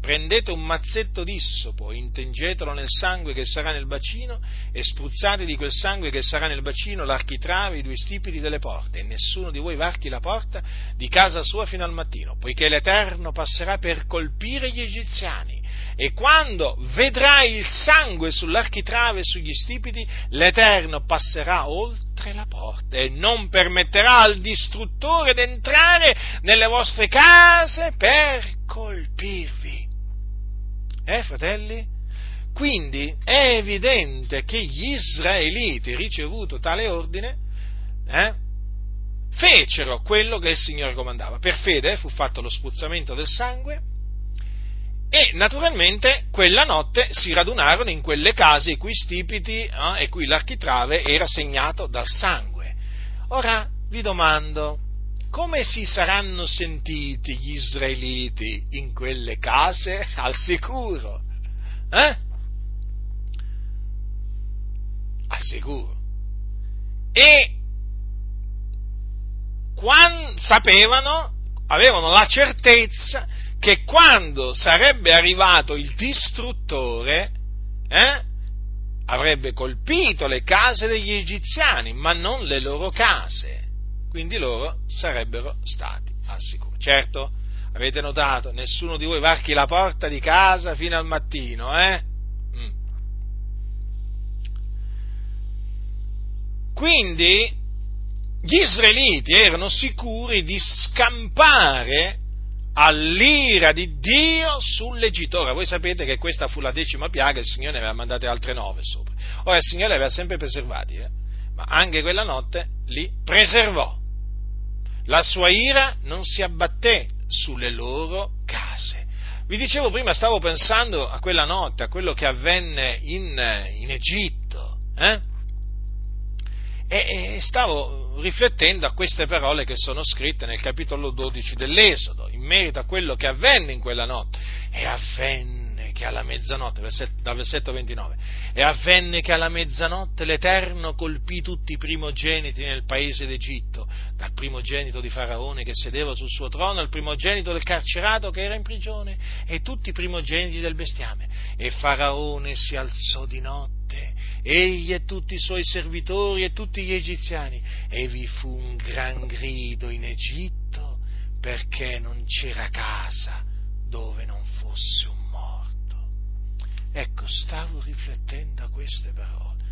prendete un mazzetto d'issopo, intingetelo nel sangue che sarà nel bacino e spruzzate di quel sangue che sarà nel bacino l'architrave, i due stipiti delle porte e nessuno di voi varchi la porta di casa sua fino al mattino, poiché l'Eterno passerà per colpire gli egiziani e quando vedrà il sangue sull'architrave e sugli stipiti, l'Eterno passerà oltre la porta e non permetterà al distruttore d'entrare nelle vostre case per colpirvi. Eh, fratelli? Quindi è evidente che gli israeliti, ricevuto tale ordine, eh, fecero quello che il Signore comandava. Per fede fu fatto lo spruzzamento del sangue e naturalmente quella notte si radunarono in quelle case i cui stipiti eh, e cui l'architrave era segnato dal sangue. Ora vi domando, come si saranno sentiti gli israeliti in quelle case al sicuro? Eh? Al sicuro. E quando sapevano, avevano la certezza che quando sarebbe arrivato il distruttore, eh, avrebbe colpito le case degli egiziani, ma non le loro case quindi loro sarebbero stati al sicuro. Certo, avete notato, nessuno di voi varchi la porta di casa fino al mattino, eh? Mm. Quindi gli israeliti erano sicuri di scampare all'ira di Dio sull'Egitto. Ora voi sapete che questa fu la decima piaga, il Signore ne aveva mandate altre nove sopra. Ora il Signore li aveva sempre preservati, eh? ma anche quella notte li preservò la sua ira non si abbatté sulle loro case. Vi dicevo prima, stavo pensando a quella notte, a quello che avvenne in, in Egitto, eh? E, stavo riflettendo a queste parole che sono scritte nel capitolo 12 dell'Esodo, in merito a quello che avvenne in quella notte. E avvenne che alla mezzanotte, dal versetto 29, e avvenne che alla mezzanotte l'Eterno colpì tutti i primogeniti nel paese d'Egitto, dal primogenito di Faraone che sedeva sul suo trono al primogenito del carcerato che era in prigione e tutti i primogeniti del bestiame. E Faraone si alzò di notte, egli e tutti i suoi servitori e tutti gli egiziani, e vi fu un gran grido in Egitto perché non c'era casa dove non fosse un Ecco, stavo riflettendo a queste parole.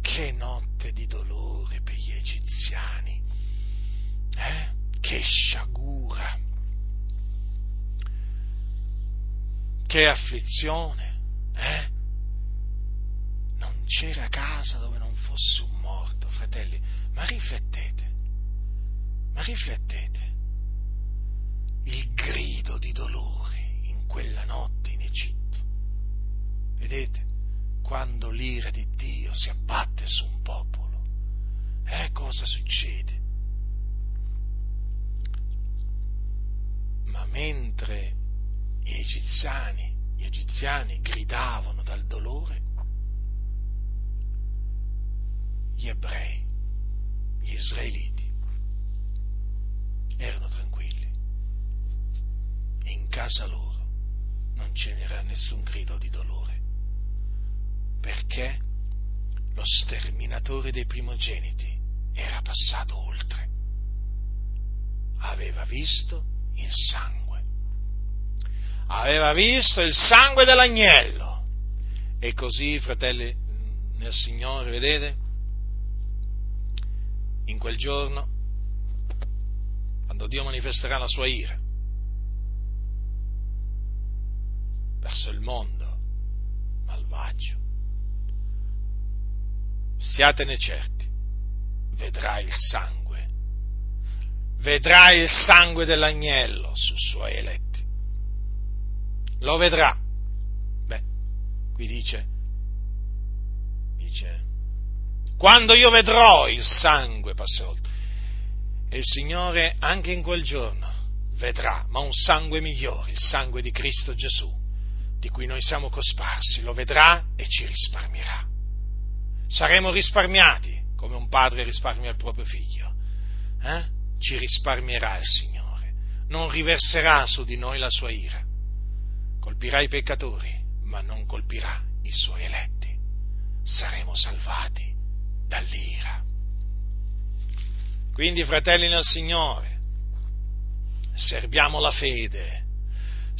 Che notte di dolore per gli egiziani. Eh? Che sciagura. Che afflizione. Eh? Non c'era casa dove non fosse un morto, fratelli. Ma riflettete. Ma riflettete. Il grido di dolore in quella notte in Egitto Vedete? Quando l'ira di Dio si abbatte su un popolo, eh, cosa succede? Ma mentre gli egiziani, gli egiziani gridavano dal dolore, gli ebrei, gli israeliti, erano tranquilli. In casa loro non ce n'era nessun grido di dolore perché lo sterminatore dei primogeniti era passato oltre, aveva visto il sangue, aveva visto il sangue dell'agnello. E così, fratelli nel Signore, vedete, in quel giorno, quando Dio manifesterà la sua ira verso il mondo malvagio, siatene certi, vedrà il sangue, vedrà il sangue dell'agnello sui suoi eletti. Lo vedrà. Beh, qui dice, dice, quando io vedrò il sangue passerò. E il Signore anche in quel giorno vedrà, ma un sangue migliore, il sangue di Cristo Gesù, di cui noi siamo cosparsi, lo vedrà e ci risparmierà. Saremo risparmiati come un padre risparmia il proprio figlio. Eh? Ci risparmierà il Signore, non riverserà su di noi la sua ira, colpirà i peccatori, ma non colpirà i suoi eletti. Saremo salvati dall'ira. Quindi, fratelli nel Signore, serviamo la fede,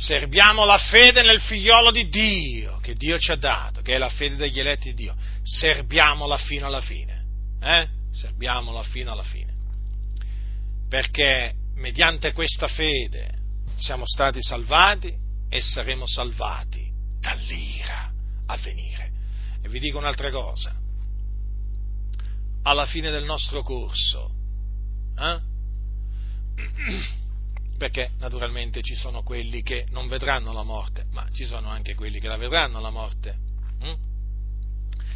serviamo la fede nel figliolo di Dio che Dio ci ha dato, che è la fede degli eletti di Dio, serviamola fino alla fine, eh? serviamola fino alla fine, perché mediante questa fede siamo stati salvati e saremo salvati dall'ira a venire. E vi dico un'altra cosa, alla fine del nostro corso, eh? perché naturalmente ci sono quelli che non vedranno la morte, ma ci sono anche quelli che la vedranno la morte. Hm?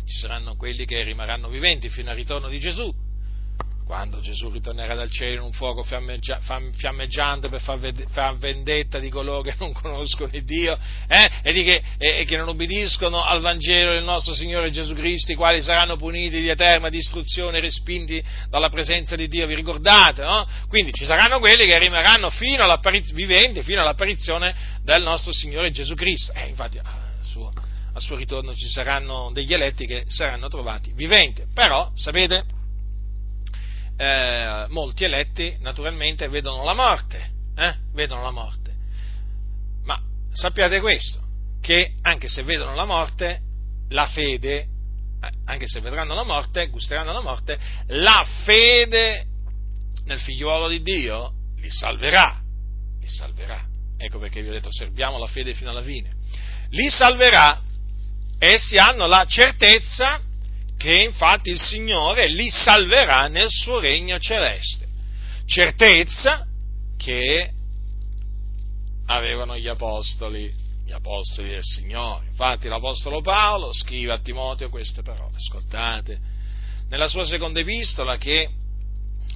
Ci saranno quelli che rimarranno viventi fino al ritorno di Gesù, quando Gesù ritornerà dal cielo in un fuoco fiammeggia, fiammeggiante per far, vendetta di coloro che non conoscono il Dio eh, e, che, e, che, non obbediscono al Vangelo del nostro Signore Gesù Cristo, i quali saranno puniti di eterna distruzione, respinti dalla presenza di Dio, vi ricordate? No? Quindi ci saranno quelli che rimarranno fino viventi fino all'apparizione del nostro Signore Gesù Cristo. Eh, infatti, al suo, al suo ritorno ci saranno degli eletti che saranno trovati viventi, però, sapete, eh, molti eletti naturalmente vedono la morte, eh? vedono la morte. Ma sappiate questo, che anche se vedono la morte, la fede, eh, anche se vedranno la morte, gusteranno la morte, la fede nel figliuolo di Dio li salverà, li salverà. Ecco perché vi ho detto, serviamo la fede fino alla fine. Li salverà, essi hanno la certezza che infatti il Signore li salverà nel suo regno celeste. Certezza che avevano gli apostoli, gli apostoli del Signore. Infatti l'Apostolo Paolo scrive a Timoteo queste parole, ascoltate, nella sua seconda epistola che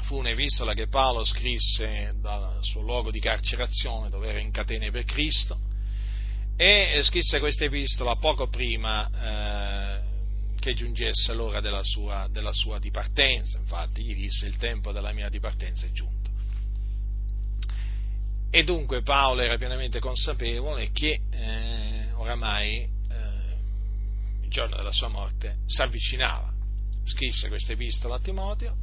fu un'epistola che Paolo scrisse dal suo luogo di carcerazione dove era in catene per Cristo e scrisse questa epistola poco prima eh, che giungesse l'ora della sua, della sua dipartenza, infatti gli disse il tempo della mia dipartenza è giunto. E dunque Paolo era pienamente consapevole che eh, oramai eh, il giorno della sua morte si avvicinava. Scrisse questa epistola a Timoteo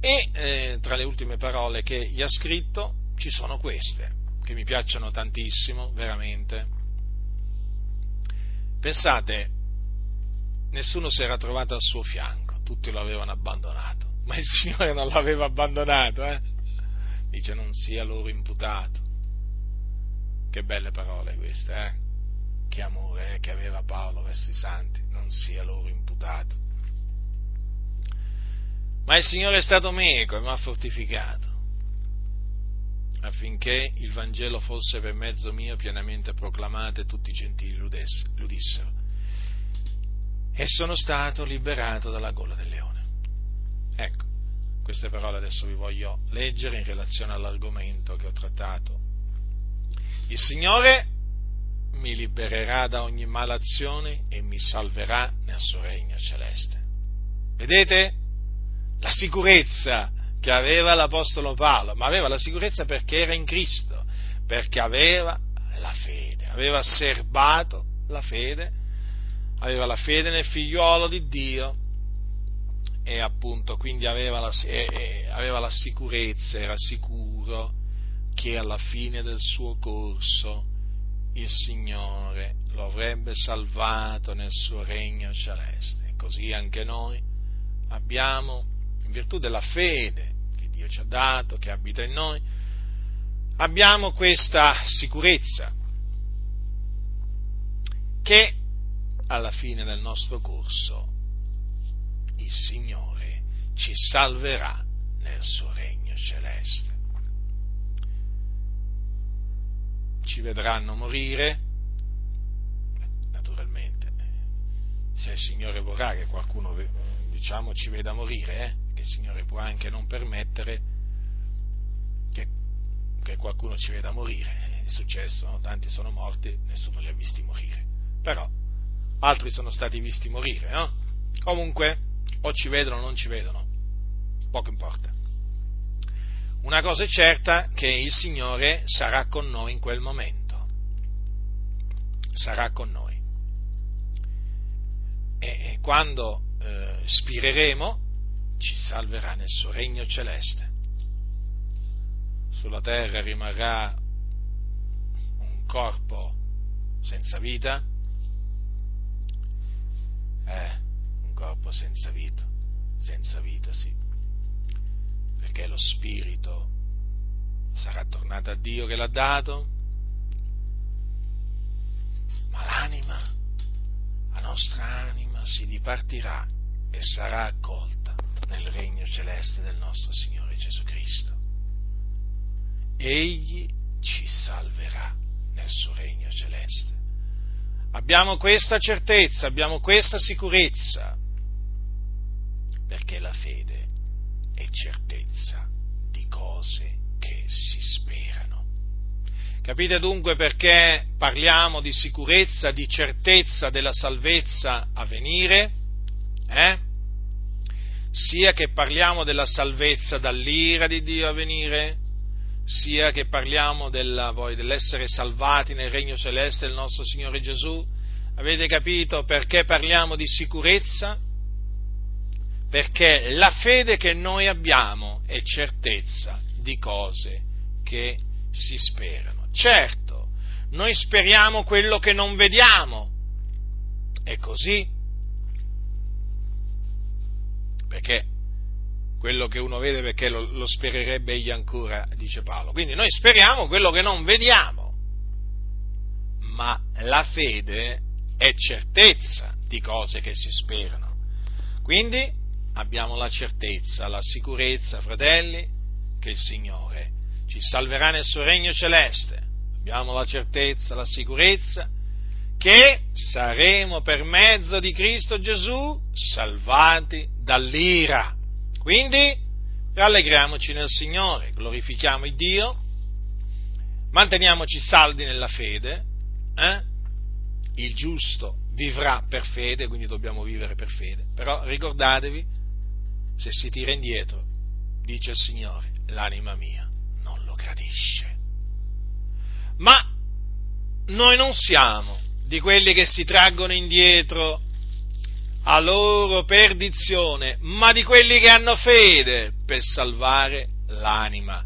e eh, tra le ultime parole che gli ha scritto ci sono queste, che mi piacciono tantissimo, veramente. Pensate, nessuno si era trovato al suo fianco, tutti lo avevano abbandonato, ma il Signore non l'aveva abbandonato, eh? dice non sia loro imputato. Che belle parole queste, eh? Che amore eh, che aveva Paolo verso i santi, non sia loro imputato. Ma il Signore è stato meco e mi ha fortificato affinché il Vangelo fosse per mezzo mio pienamente proclamato e tutti i gentili l'udissero e sono stato liberato dalla gola del leone. Ecco, queste parole adesso vi voglio leggere in relazione all'argomento che ho trattato. Il Signore mi libererà da ogni malazione e mi salverà nel suo regno celeste. Vedete? La sicurezza che aveva l'Apostolo Paolo, ma aveva la sicurezza perché era in Cristo, perché aveva la fede, aveva serbato la fede aveva la fede nel figliuolo di Dio e appunto quindi aveva la, aveva la sicurezza, era sicuro che alla fine del suo corso il Signore lo avrebbe salvato nel suo regno celeste. Così anche noi abbiamo, in virtù della fede che Dio ci ha dato, che abita in noi, abbiamo questa sicurezza che alla fine del nostro corso il Signore ci salverà nel suo regno celeste. Ci vedranno morire, naturalmente, se il Signore vorrà che qualcuno diciamo, ci veda morire, eh, che il Signore può anche non permettere, che qualcuno ci veda morire, è successo, no? tanti sono morti, nessuno li ha visti morire, però altri sono stati visti morire, no? Comunque, o ci vedono o non ci vedono, poco importa. Una cosa è certa, che il Signore sarà con noi in quel momento, sarà con noi. E quando eh, spireremo, ci salverà nel suo regno celeste. Sulla terra rimarrà un corpo senza vita, eh, un corpo senza vita, senza vita sì, perché lo spirito sarà tornato a Dio che l'ha dato, ma l'anima, la nostra anima si dipartirà e sarà accolta nel regno celeste del nostro Signore Gesù Cristo. Egli ci salverà nel suo regno celeste. Abbiamo questa certezza, abbiamo questa sicurezza, perché la fede è certezza di cose che si sperano. Capite dunque perché parliamo di sicurezza, di certezza della salvezza a venire? Eh? sia che parliamo della salvezza dall'ira di Dio a venire, sia che parliamo della, poi, dell'essere salvati nel regno celeste del nostro Signore Gesù. Avete capito perché parliamo di sicurezza? Perché la fede che noi abbiamo è certezza di cose che si sperano. Certo, noi speriamo quello che non vediamo, è così, perché quello che uno vede perché lo, lo spererebbe egli ancora, dice Paolo. Quindi noi speriamo quello che non vediamo, ma la fede è certezza di cose che si sperano. Quindi abbiamo la certezza, la sicurezza, fratelli, che il Signore ci salverà nel suo regno celeste. Abbiamo la certezza, la sicurezza che saremo per mezzo di Cristo Gesù salvati dall'ira. Quindi rallegriamoci nel Signore, glorifichiamo il Dio, manteniamoci saldi nella fede, eh? il giusto vivrà per fede, quindi dobbiamo vivere per fede, però ricordatevi, se si tira indietro, dice il Signore, l'anima mia non lo gradisce. Ma noi non siamo di quelli che si traggono indietro a loro perdizione, ma di quelli che hanno fede per salvare l'anima.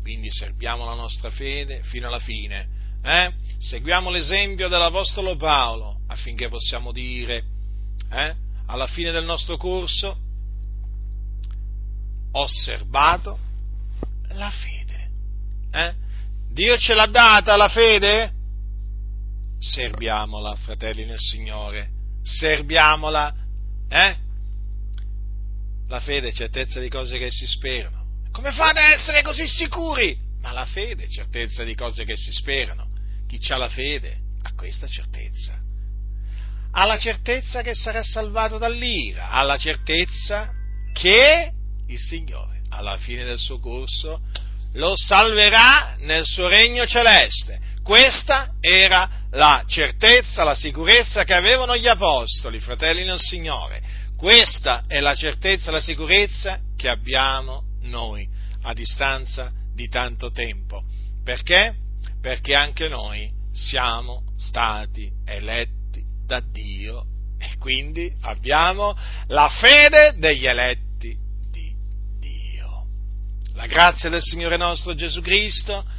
Quindi serviamo la nostra fede fino alla fine. Eh? Seguiamo l'esempio dell'Apostolo Paolo affinché possiamo dire eh, alla fine del nostro corso ho osservato la fede. Eh? Dio ce l'ha data la fede? Serviamola, fratelli nel Signore, serviamola, eh? La fede è certezza di cose che si sperano. Come fate ad essere così sicuri? Ma la fede è certezza di cose che si sperano. Chi ha la fede ha questa certezza. Ha la certezza che sarà salvato dall'ira, ha la certezza che il Signore, alla fine del suo corso, lo salverà nel suo regno celeste. Questa era la certezza, la sicurezza che avevano gli apostoli, fratelli nel Signore. Questa è la certezza, la sicurezza che abbiamo noi a distanza di tanto tempo. Perché? Perché anche noi siamo stati eletti da Dio e quindi abbiamo la fede degli eletti di Dio. La grazia del Signore nostro Gesù Cristo